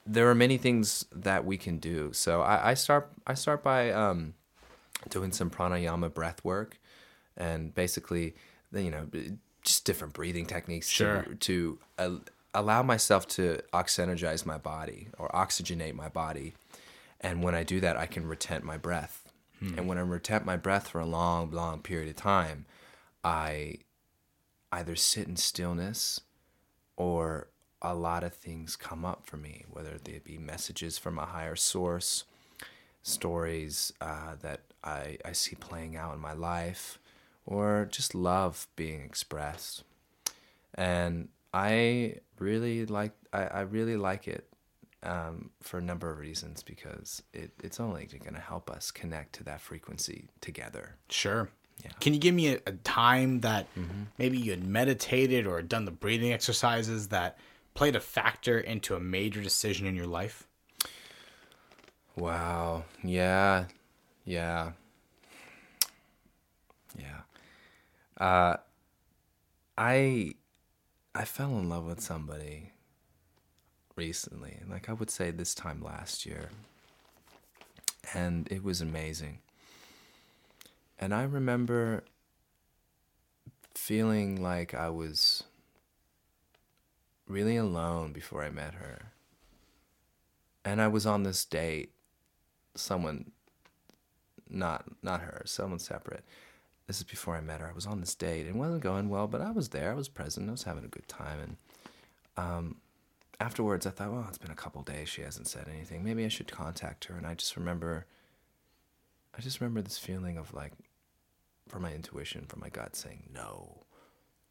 there are many things that we can do. So I, I start I start by um, doing some pranayama breath work and basically you know just different breathing techniques Sure. to, to uh, allow myself to oxygenergize my body or oxygenate my body and when i do that i can retent my breath and when i retent my breath for a long long period of time i either sit in stillness or a lot of things come up for me whether they be messages from a higher source stories uh, that I, I see playing out in my life or just love being expressed and i really like i, I really like it um, for a number of reasons because it, it's only going to help us connect to that frequency together Sure. Yeah. Can you give me a, a time that maybe you had meditated or done the breathing exercises that played a factor into a major decision in your life? Wow. Yeah. Yeah. Yeah. Uh I I fell in love with somebody recently. Like I would say this time last year. And it was amazing. And I remember feeling like I was really alone before I met her. And I was on this date someone not not her someone separate. This is before i met her. I was on this date. And it wasn't going well but i was there. I was present. I was having a good time. And um, afterwards i thought well it's been a couple days. She hasn't said anything. Maybe i should contact her. And i just remember i just remember this feeling of like from my intuition from my gut saying no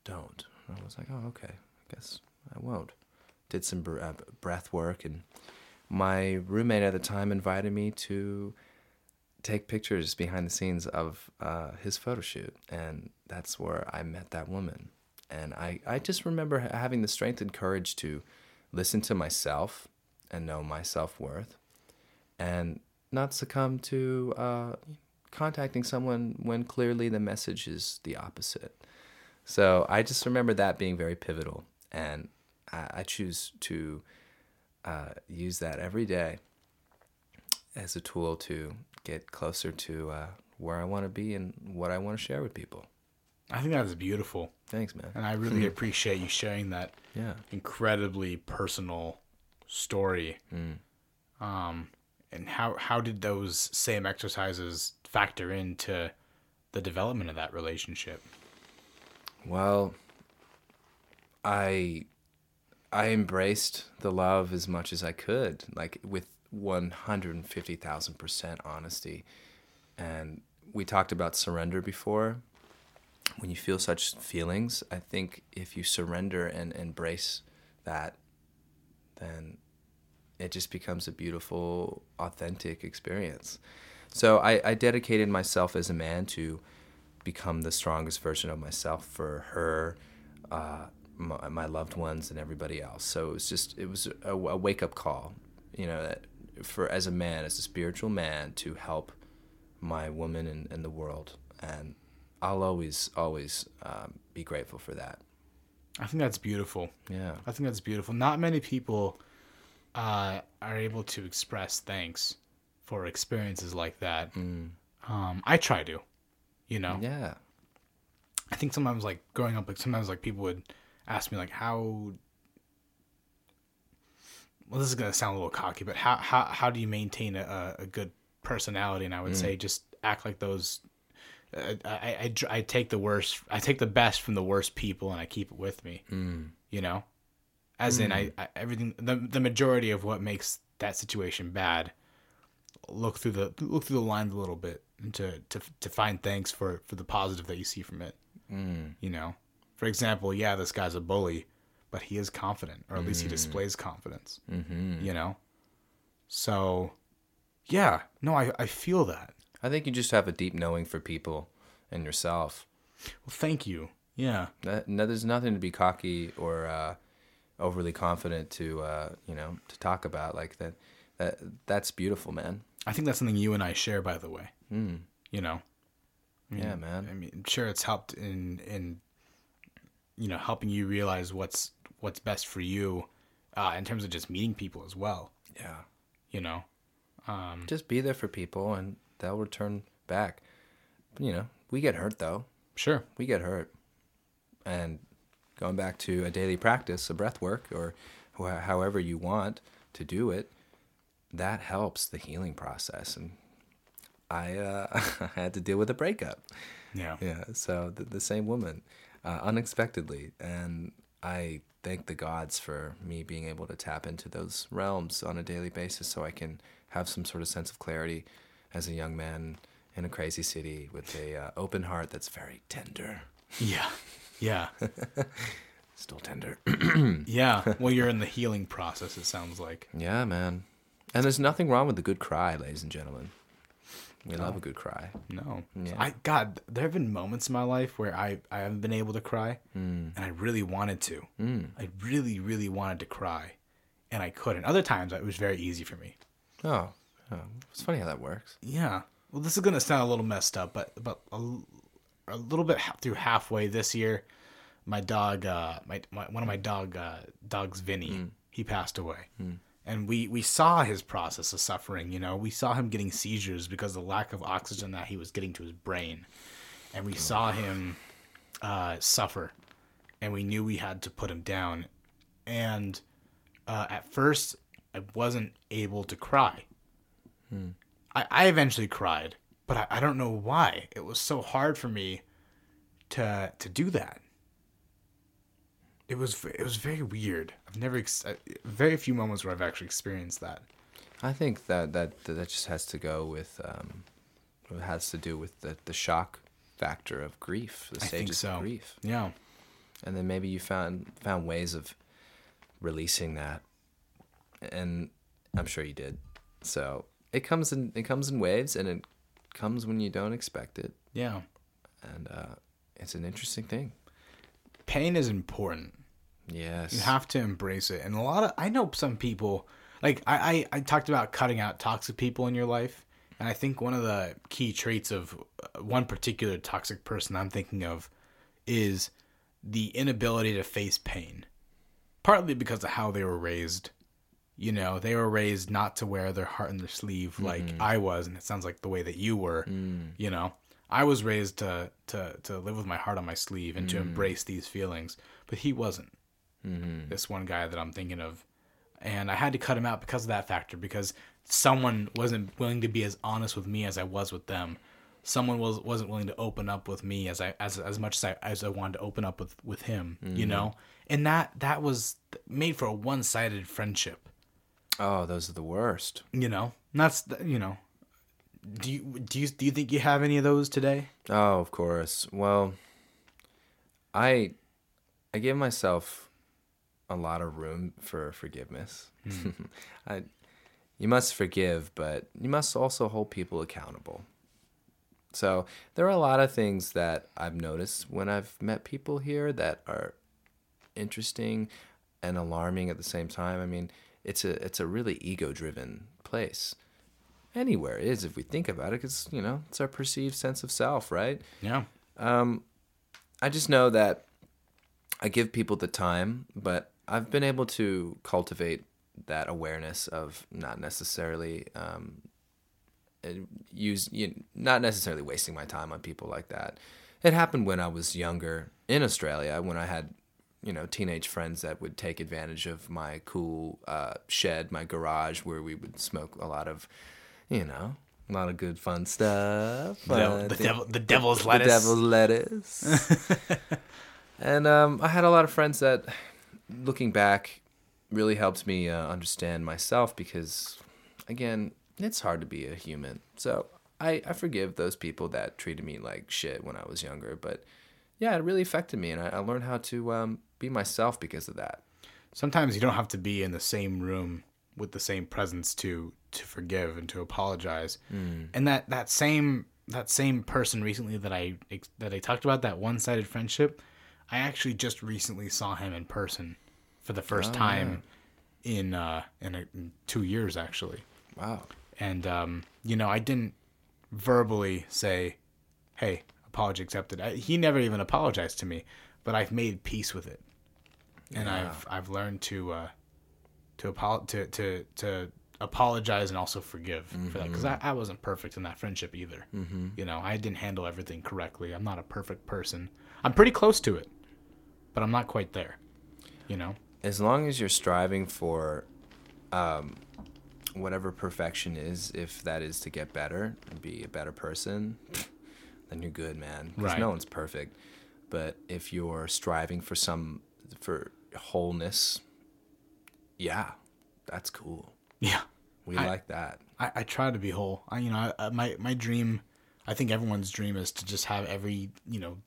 don't. And i was like oh okay. I guess i won't did some br- uh, breath work and my roommate at the time invited me to take pictures behind the scenes of uh, his photo shoot and that's where i met that woman and I, I just remember having the strength and courage to listen to myself and know my self-worth and not succumb to uh, contacting someone when clearly the message is the opposite. So I just remember that being very pivotal, and I, I choose to uh, use that every day as a tool to get closer to uh, where I want to be and what I want to share with people. I think that is beautiful, Thanks, man. and I really appreciate you sharing that Yeah. incredibly personal story. Um, and how how did those same exercises factor into the development of that relationship? Well, I I embraced the love as much as I could, like with one hundred and fifty thousand percent honesty. And we talked about surrender before. When you feel such feelings, I think if you surrender and embrace that, then it just becomes a beautiful, authentic experience. So I, I dedicated myself as a man to become the strongest version of myself for her, uh, my, my loved ones, and everybody else. So it was just it was a, a wake up call, you know, that for as a man, as a spiritual man, to help my woman and, and the world, and I'll always always um, be grateful for that. I think that's beautiful. Yeah, I think that's beautiful. Not many people uh, are able to express thanks for experiences like that. Um, I try to, you know. yeah, I think sometimes like growing up, like sometimes like people would ask me like how. Well, this is gonna sound a little cocky, but how how how do you maintain a, a good personality? And I would mm. say just act like those. Uh, I, I I take the worst. I take the best from the worst people, and I keep it with me. Mm. You know, as in I, mm. I everything the the majority of what makes that situation bad. Look through the look through the lines a little bit and to to to find thanks for for the positive that you see from it. You know, for example, yeah, this guy's a bully, but he is confident, or at least he displays confidence. Mm-hmm. You know, so yeah, no, I I feel that. I think you just have a deep knowing for people and yourself. Well, thank you. Yeah, That, no, there's nothing to be cocky or uh, overly confident to uh, you know to talk about like that. That that's beautiful, man. I think that's something you and I share, by the way. Mm. You know, Yeah, man. I mean, sure it's helped in in you know helping you realize what's what's best for you uh, in terms of just meeting people as well. Yeah. You know, um, Just be there for people, and they'll return back. You know, we get hurt though. sure. We get hurt, and going back to a daily practice, a breath work, or wh- however you want to do it, that helps the healing process. And I uh, had to deal with a breakup. Yeah. Yeah, so the, the same woman, uh, unexpectedly, and I thank the gods for me being able to tap into those realms on a daily basis, so I can have some sort of sense of clarity as a young man in a crazy city with a uh, open heart that's very tender, Yeah. Yeah. still tender. yeah. Well, you're in the healing process. It sounds like. yeah, man. And there's nothing wrong with a good cry, ladies and gentlemen. We love a good cry. No. Yeah. I God, there have been moments in my life where I I haven't been able to cry, Hmm. and I really wanted to. I really really wanted to cry, and I couldn't. Other times it was very easy for me. Oh, oh, it's funny how that works. Yeah. Well, this is gonna sound a little messed up, but but a, a little bit ha- through halfway this year, my dog, uh, my, my one of my dog uh, dogs, Vinny, he passed away, and we we saw his process of suffering. You know, we saw him getting seizures because of the lack of oxygen that he was getting to his brain, and we saw him uh, suffer, and we knew we had to put him down, and uh, at first I wasn't able to cry. I, I eventually cried, but I, I don't know why. It was so hard for me to to do that. It was it was very weird. I've never ex- uh, very few moments where I've actually experienced that. I think that that that just has to go with um, it has to do with the the shock factor of grief, the stages so. of grief, Yeah. and then maybe you found found ways of releasing that, and I'm sure you did. So it comes in it comes in waves, and it comes when you don't expect it, Yeah. and uh, it's an interesting thing. Pain is important. Yes. You have to embrace it. And a lot of I know some people like I, I I talked about cutting out toxic people in your life, and I think one of the key traits of uh, one particular toxic person I'm thinking of is the inability to face pain. Partly because of how they were raised. You know, they were raised not to wear their heart in their sleeve like mm-hmm. I was, and it sounds like the way that you were. Mm. You know, I was raised to to to live with my heart on my sleeve and to mm. embrace these feelings, but he wasn't. Mm-hmm. This one guy that I'm thinking of, and I had to cut him out because of that factor because someone wasn't willing to be as honest with me as I was with them. Someone was wasn't willing to open up with me as I as as much as I as I wanted to open up with with him, you know. Mm-hmm. And that that was made for a one sided friendship, Oh, those are the worst. you know. And that's the- you know. Do you do you do you think you have any of those today? Oh, of course. Well, I I give myself a lot of room for forgiveness. Hmm. I you must forgive, but you must also hold people accountable. So, there are a lot of things that I've noticed when I've met people here that are interesting and alarming at the same time. I mean, it's a it's a really ego-driven place. Anywhere is if we think about it cuz you know, it's our perceived sense of self, right? Yeah. Um, I just know that I give people the time, but I've been able to cultivate that awareness of not necessarily um, use you not necessarily wasting my time on people like that. It happened when I was younger in Australia when I had you know teenage friends that would take advantage of my cool uh, shed, my garage where we would smoke a lot of you know a lot of good fun stuff. The, devil, Uh, the, devil, the devil's the lettuce. devil's lettuce. and um, I had a lot of friends that, looking back, really helped me uh, understand myself because, again, it's hard to be a human. So I, I forgive those people that treated me like shit when I was younger. But yeah, it really affected me, and I, I learned how to um, be myself because of that. Sometimes you don't have to be in the same room with the same presence to to forgive and to apologize. And that that same that same person recently that I that I talked about that one sided friendship, I actually just recently saw him in person for the first time in uh in, a, in two years actually. Wow. and um, you know, I didn't verbally say, "Hey, apology accepted." I, he never even apologized to me, but I've made peace with it, and I've I've learned to uh, to, apo- to to to apologize and also forgive for that because I, I wasn't perfect in that friendship either. Mm-hmm. You know, I didn't handle everything correctly. I'm not a perfect person. I'm pretty close to it, but I'm not quite there. You know. as long as you're striving for um, whatever perfection is, if that is to get better and be a better person, then you're good, man. Because Right. no one's perfect. But if you're striving for some for wholeness, yeah, that's cool. Yeah. We I- like that. I, I try to be whole. I, you know, I, my my dream, I think everyone's dream is to just have every you know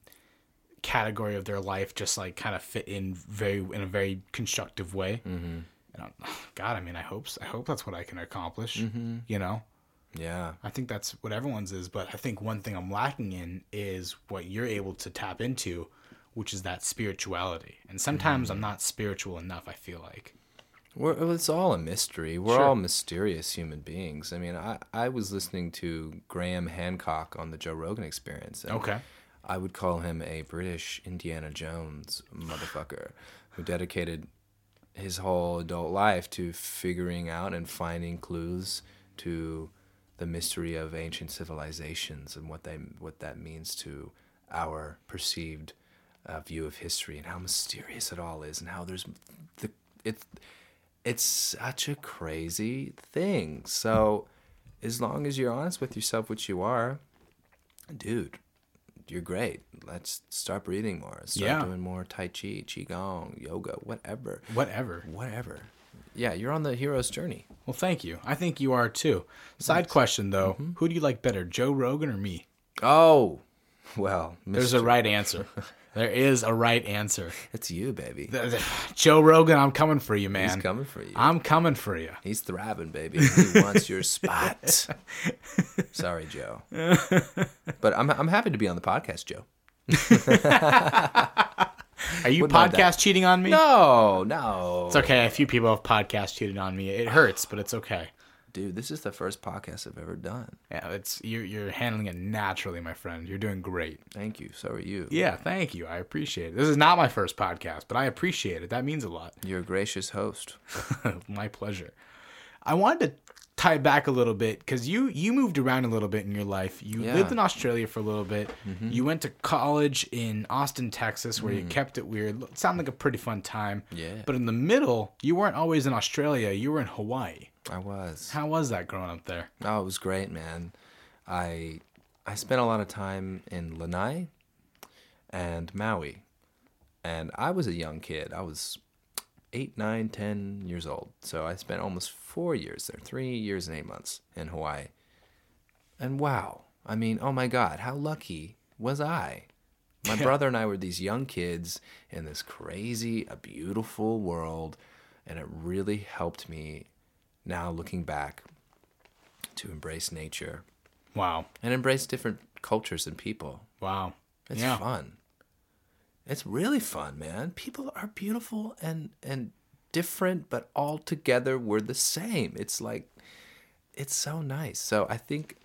category of their life just like kind of fit in very in a very constructive way. Mm-hmm. And God, I mean, I hope I hope that's what I can accomplish. Mm-hmm. You know, Yeah. I think that's what everyone's is. But I think one thing I'm lacking in is what you're able to tap into, which is that spirituality. And sometimes I'm not spiritual enough. I feel like. Well, it's all a mystery. We're Sure. all mysterious human beings. I mean, I, I was listening to Graham Hancock on the Joe Rogan Experience. Okay. I would call him a British Indiana Jones motherfucker who dedicated his whole adult life to figuring out and finding clues to the mystery of ancient civilizations and what they what that means to our perceived uh, view of history and how mysterious it all is and how there's the it's it's such a crazy thing. So as long as you're honest with yourself, which you are, dude, you're great. Let's start breathing more. Start Yeah. doing more tai chi, qigong, yoga, whatever, Whatever. whatever. Yeah, you're on the hero's journey. Well, thank you. I think you are too. Side question though, Mm-hmm. who do you like better, Joe Rogan or me? Oh, well, There's a right answer. there is a right answer. It's you, baby. Joe Rogan, I'm coming for you, man. He's coming for you. I'm coming for you. He's thriving, baby. He wants your spot. Sorry, Joe. But I'm I'm happy to be on the podcast, Joe. Are you Wouldn't podcast cheating on me? No, no. It's okay. A few people have podcast cheated on me. It hurts, but it's okay. Dude, this is the first podcast I've ever done. Yeah, it's you're you're handling it naturally, my friend. You're doing great. Thank you. So are you. Yeah, thank you. I appreciate it. This is not my first podcast, but I appreciate it. That means a lot. You're a gracious host. my pleasure. I wanted to tie back a little bit because you you moved around a little bit in your life. You Yeah. lived in Australia for a little bit. Mm-hmm. You went to college in Austin, Texas, where you mm. kept it weird. It sounded like a pretty fun time. Yeah. But in the middle, you weren't always in Australia. You were in Hawaii. I was. How was that growing up there? Oh, it was great, man. I I spent a lot of time in Lanai and Maui. And I was a young kid. I was eight, nine, ten years old. So I spent almost four years there, three years and eight months in Hawaii. And wow, I mean, oh my God, how lucky was I? My brother and I were these young kids in this crazy, a beautiful world. And it really helped me now looking back to embrace nature Wow. and embrace different cultures and people. Wow. It's yeah. fun. It's really fun, man. People are beautiful and and different, but all together we're the same. It's like it's so nice. So I think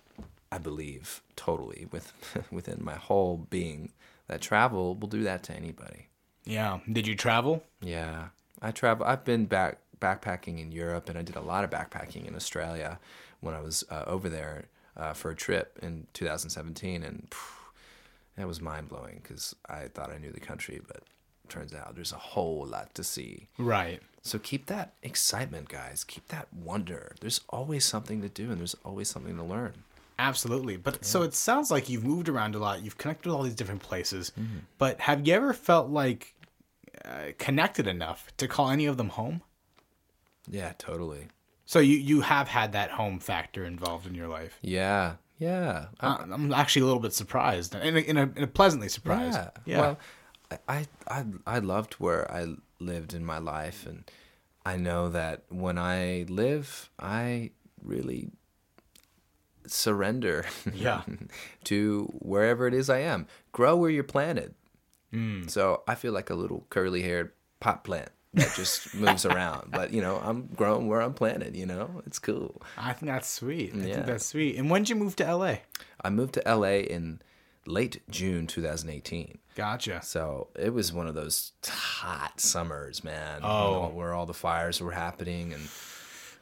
I believe totally with within my whole being that travel will do that to anybody. Yeah. Did you travel? Yeah, I travel. I've been back backpacking in Europe, and I did a lot of backpacking in Australia when I was uh, over there uh, for a trip in 2017, and phew, that was mind blowing because I thought I knew the country, but turns out there's a whole lot to see. Right. So keep that excitement, guys. Keep that wonder. There's always something to do, and there's always something to learn. Absolutely. But so it sounds like you've moved around a lot. You've connected with all these different places. Mm-hmm. But have you ever felt like uh, connected enough to call any of them home? Yeah, totally. So you you have had that home factor involved in your life. Yeah, yeah. I- Uh, I'm actually a little bit surprised, in a, in a, in a pleasantly surprised. Yeah. Yeah. Well, I, I I loved where I lived in my life, and I know that when I live, I really surrender. Yeah. to wherever it is I am. Grow where you're planted. Hmm. So I feel like a little curly-haired pot plant that just moves around. But you know, I'm growing where I'm planted. You know, it's cool. I think that's sweet. I Yeah. think that's sweet. And when did you move to LA? I moved to LA in late June 2018. Gotcha. So it was one of those hot summers, man. you Oh. know, where all the fires were happening, and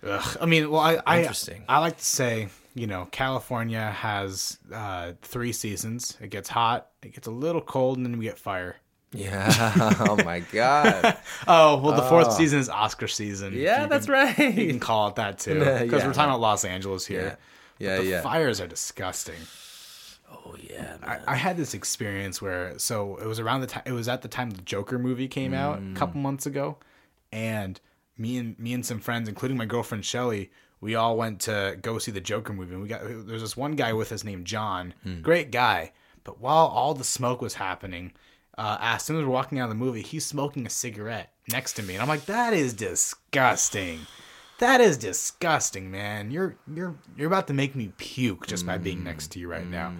Ugh. I mean, well, I, I Interesting. I like to say, you know, California has uh, three seasons. It gets hot, it gets a little cold, and then we get fire. Yeah, oh my god, Oh well, the fourth oh. season is Oscar season. yeah, that's can- right. You can call it that too, Yeah. because we're talking about Los Angeles here. Yeah, yeah. the yeah. fires are disgusting. Oh yeah, I. I had this experience where so it was around the time it was at the time the Joker movie came out a couple mm. months ago, and me and me and some friends, including my girlfriend Shelly, we all went to go see the Joker movie. And we got there's this one guy with us named John, hmm. great guy, but while all the smoke was happening, uh, as soon as we're walking out of the movie, he's smoking a cigarette next to me, and I'm like, that is disgusting. That is disgusting, man. You're you're you're about to make me puke just by being next to you right now.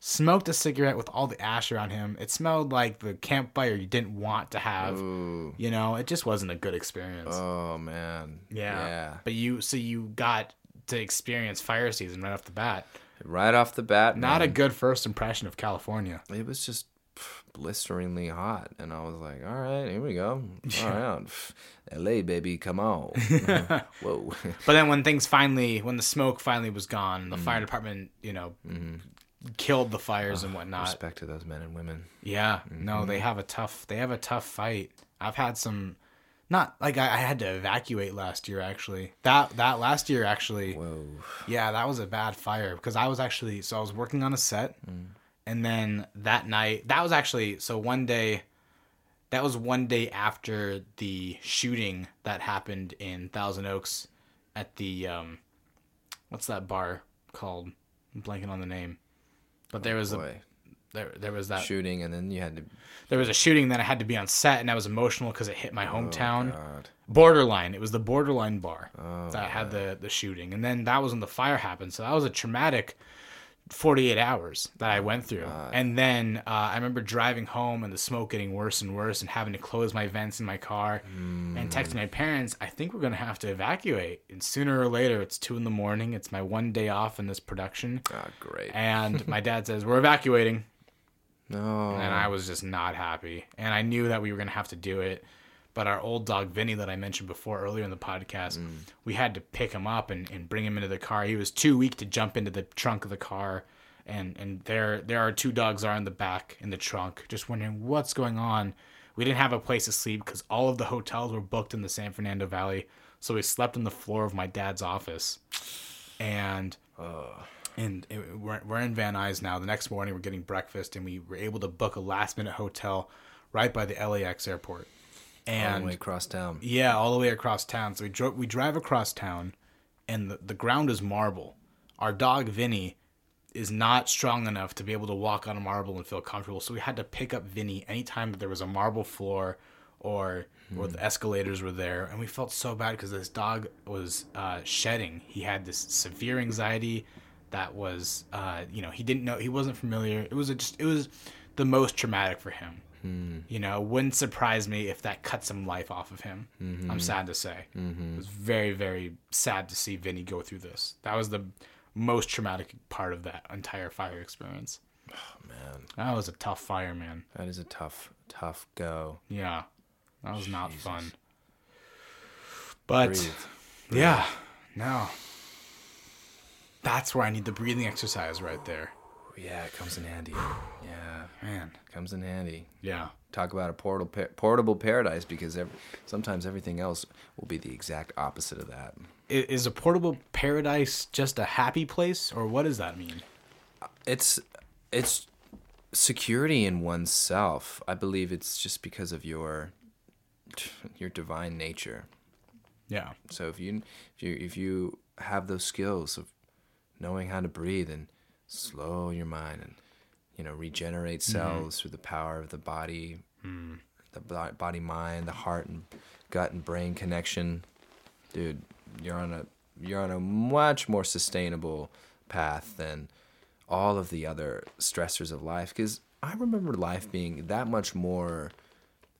Smoked a cigarette with all the ash around him. It smelled like the campfire you didn't want to have. Ooh. You know, it just wasn't a good experience. Oh man. yeah. Yeah. But you so you got to experience fire season right off the bat. Right off the bat, Not a good first impression of California. it was just blisteringly hot, and I was like, "All right, here we go. All right, L.A. baby, come on." Whoa. But then when things finally, when the smoke finally was gone, the Mm. fire department, you know, killed the fires and whatnot. Respect to those men and women. Yeah, no, Mm-hmm. they have a tough. They have a tough fight. I've had some, not like I, I had to evacuate last year. Actually, that that last year actually, Whoa. yeah, that was a bad fire because I was actually so I was working on a set, and then that night that was actually so one day, that was one day after the shooting that happened in Thousand Oaks, at the um, what's that bar called? I'm blanking on the name, but there was a there there was that shooting, and then you had to. there was a shooting that I had to be on set, and I was emotional because it hit my hometown. God. Borderline. It was the Borderline bar Oh, that had the the shooting, and then that was when the fire happened. So that was a traumatic 48 hours that I went through. And then uh, I remember driving home and the smoke getting worse and worse and having to close my vents in my car and texting my parents, I think we're going to have to evacuate. And sooner or later, it's two in the morning. It's my one day off in this production. Ah, great. And my dad says, We're evacuating. no. And I was just not happy. And I knew that we were going to have to do it. But our old dog, Vinny, that I mentioned before earlier in the podcast, mm. we had to pick him up and, and bring him into the car. He was too weak to jump into the trunk of the car. And, and there there are two dogs are in the back in the trunk, just wondering what's going on. We didn't have a place to sleep because all of the hotels were booked in the San Fernando Valley. So we slept on the floor of my dad's office. And and it, we're, we're in Van Nuys now. The next morning, we're getting breakfast, and we were able to book a last minute hotel right by the LAX airport. All the way across town. yeah, all the way across town. So we drove. We drive across town, and the, the ground is marble. Our dog Vinny is not strong enough to be able to walk on a marble and feel comfortable. So we had to pick up Vinny anytime that there was a marble floor or or the escalators were there, and we felt so bad because this dog was uh, shedding. He had this severe anxiety that was, uh, you know, he didn't know he wasn't familiar. It was a, just it was the most traumatic for him. Hmm. You know, wouldn't surprise me if that cut some life off of him. I'm mm-hmm. sad to say. Mm-hmm. It was very, very sad to see Vinny go through this. That was the most traumatic part of that entire fire experience. Oh, man, That was a tough fire, man. that is a tough, tough go. Yeah, that was not fun. But Breathe. yeah, no. That's where I need the breathing exercise right there, Yeah, it comes in handy. Yeah, man. comes in handy. Yeah, Talk about a portal, portable paradise because ev sometimes everything else will be the exact opposite of that. Is a portable paradise just a happy place, or what does that mean? It's it's security in oneself. I believe it's just because of your your divine nature. Yeah, So if you if you if you have those skills of knowing how to breathe and slow your mind and you know regenerate mm-hmm. cells through the power of the body, mm. the bo- body mind, the heart and gut and brain connection, dude, you're on a you're on a much more sustainable path than all of the other stressors of life because I remember life being that much more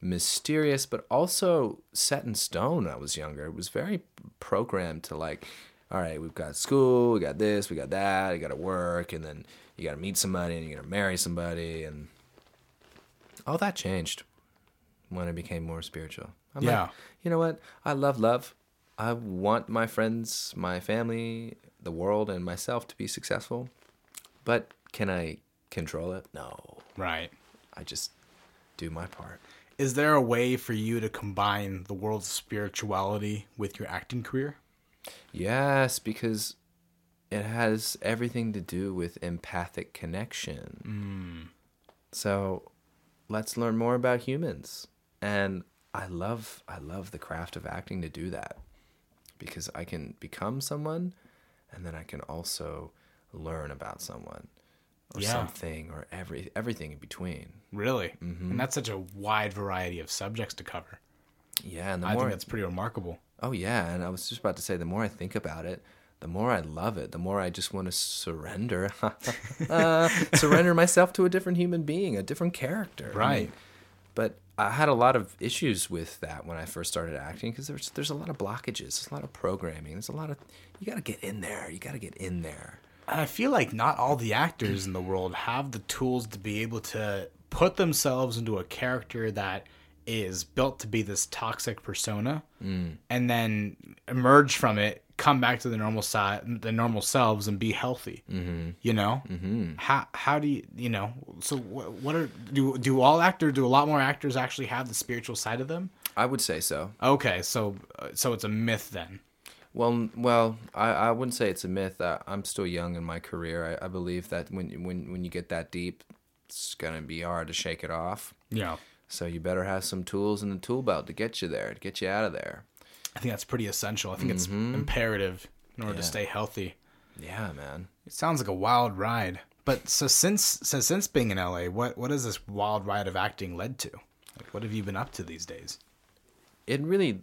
mysterious but also set in stone when I was younger. It was very programmed to like, all right, we've got school, we got this, we got that, you got to work, and then you got to meet somebody and you got to marry somebody, and all that changed when I became more spiritual. I'm Yeah. like, you know what? I love love. I want my friends, my family, the world, and myself to be successful. But can I control it? No. right. I just do my part. Is there a way for you to combine the world's spirituality with your acting career? Yes, because it has everything to do with empathic connection. Mm. So let's learn more about humans. And I love I love the craft of acting to do that. Because I can become someone and then I can also learn about someone or Yeah. something or every everything in between. Really? Mm-hmm. And that's such a wide variety of subjects to cover. Yeah, and the I more think that's pretty remarkable. Oh yeah, and I was just about to say the more I think about it, the more I love it, the more I just want to surrender, uh, surrender myself to a different human being, a different character. I Right. mean, but I had a lot of issues with that when I first started acting because there's there's a lot of blockages, there's a lot of programming, there's a lot of you got to get in there, you got to get in there. And I feel like not all the actors in the world have the tools to be able to put themselves into a character that is built to be this toxic persona and then emerge from it come back to the normal side the normal selves and be healthy mm-hmm. you know mm-hmm. how how do you you know so what, what are do do all actors do a lot more actors actually have the spiritual side of them I would say so. okay so uh, so it's a myth then Well, well, I, I wouldn't say it's a myth. I, I'm still young in my career. I, I believe that when when when you get that deep, it's gonna be hard to shake it off. yeah So you better have some tools in the tool belt to get you there, to get you out of there. i think that's pretty essential i think it's mm-hmm. imperative in order to stay healthy Yeah, man. It sounds like a wild ride. But so since so since being in LA, what what has this wild ride of acting led to? Like, what have you been up to these days? It really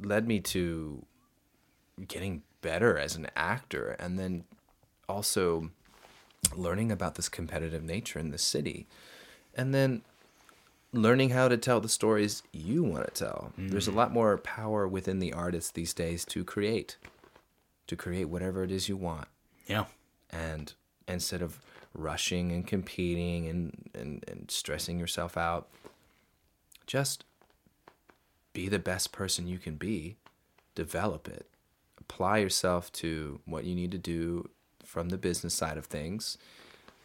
led me to getting better as an actor and then also learning about this competitive nature in the city, and then learning how to tell the stories you want to tell. There's a mm-hmm. lot more power within the artist these days to create, to create whatever it is you want. Yeah. and instead of rushing and competing and, and, and stressing yourself out just be the best person you can be. Develop it. Apply yourself to what you need to do from the business side of things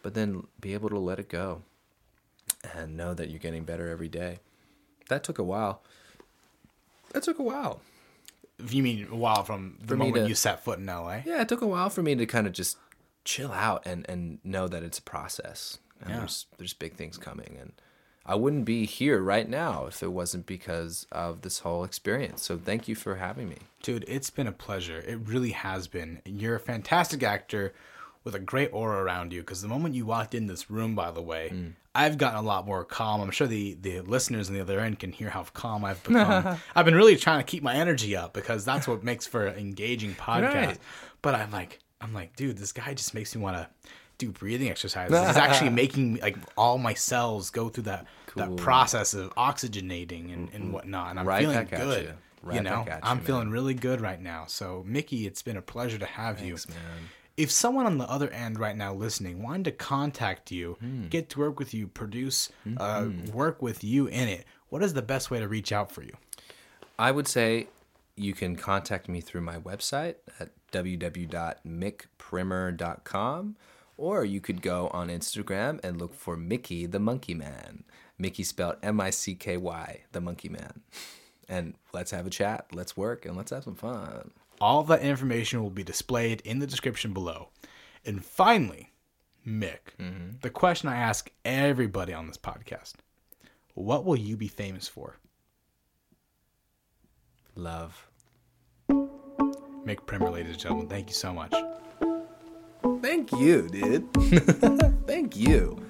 but then be able to let it go and know that you're getting better every day that took a while that took a while You mean a while from the For moment to- you set foot in LA? yeah, it took a while for me to kind of just chill out and, and know that it's a process. And Yeah. there's there's big things coming and I wouldn't be here right now if it wasn't because of this whole experience. So thank you for having me. Dude, it's been a pleasure. It really has been. You're a fantastic actor with a great aura around you. Because the moment you walked in this room, by the way, Mm. I've gotten a lot more calm. I'm sure the the listeners on the other end can hear how calm I've become. I've been really trying to keep my energy up because that's what makes for an engaging podcast. Right. But I'm like, I'm like, dude, this guy just makes me want to do breathing exercises. He's actually making like all my cells go through that that process of oxygenating and, and whatnot. And I'm Right feeling good. you. you know, at I'm you, feeling really good right now. So, Mickey, it's been a pleasure to have Thanks, you. man. If someone on the other end right now listening wanted to contact you, Hmm. get to work with you, produce, uh, Mm-hmm. work with you in it, what is the best way to reach out for you? I would say you can contact me through my website at www.mickprimmer.com or you could go on Instagram and look for Micky the Monkey Man. Micky spelled M I C K Y, the Monkey Man. And let's have a chat, let's work, and let's have some fun. All that information will be displayed in the description below. And finally, Mick, Mm-hmm. the question I ask everybody on this podcast what will you be famous for? Love. Mick Primmer, ladies and gentlemen, thank you so much. Thank you, dude. Thank you.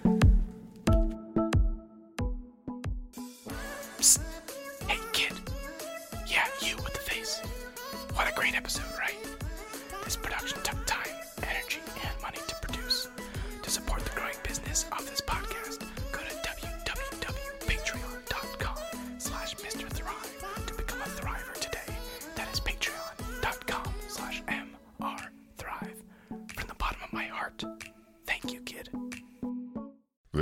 Great episode,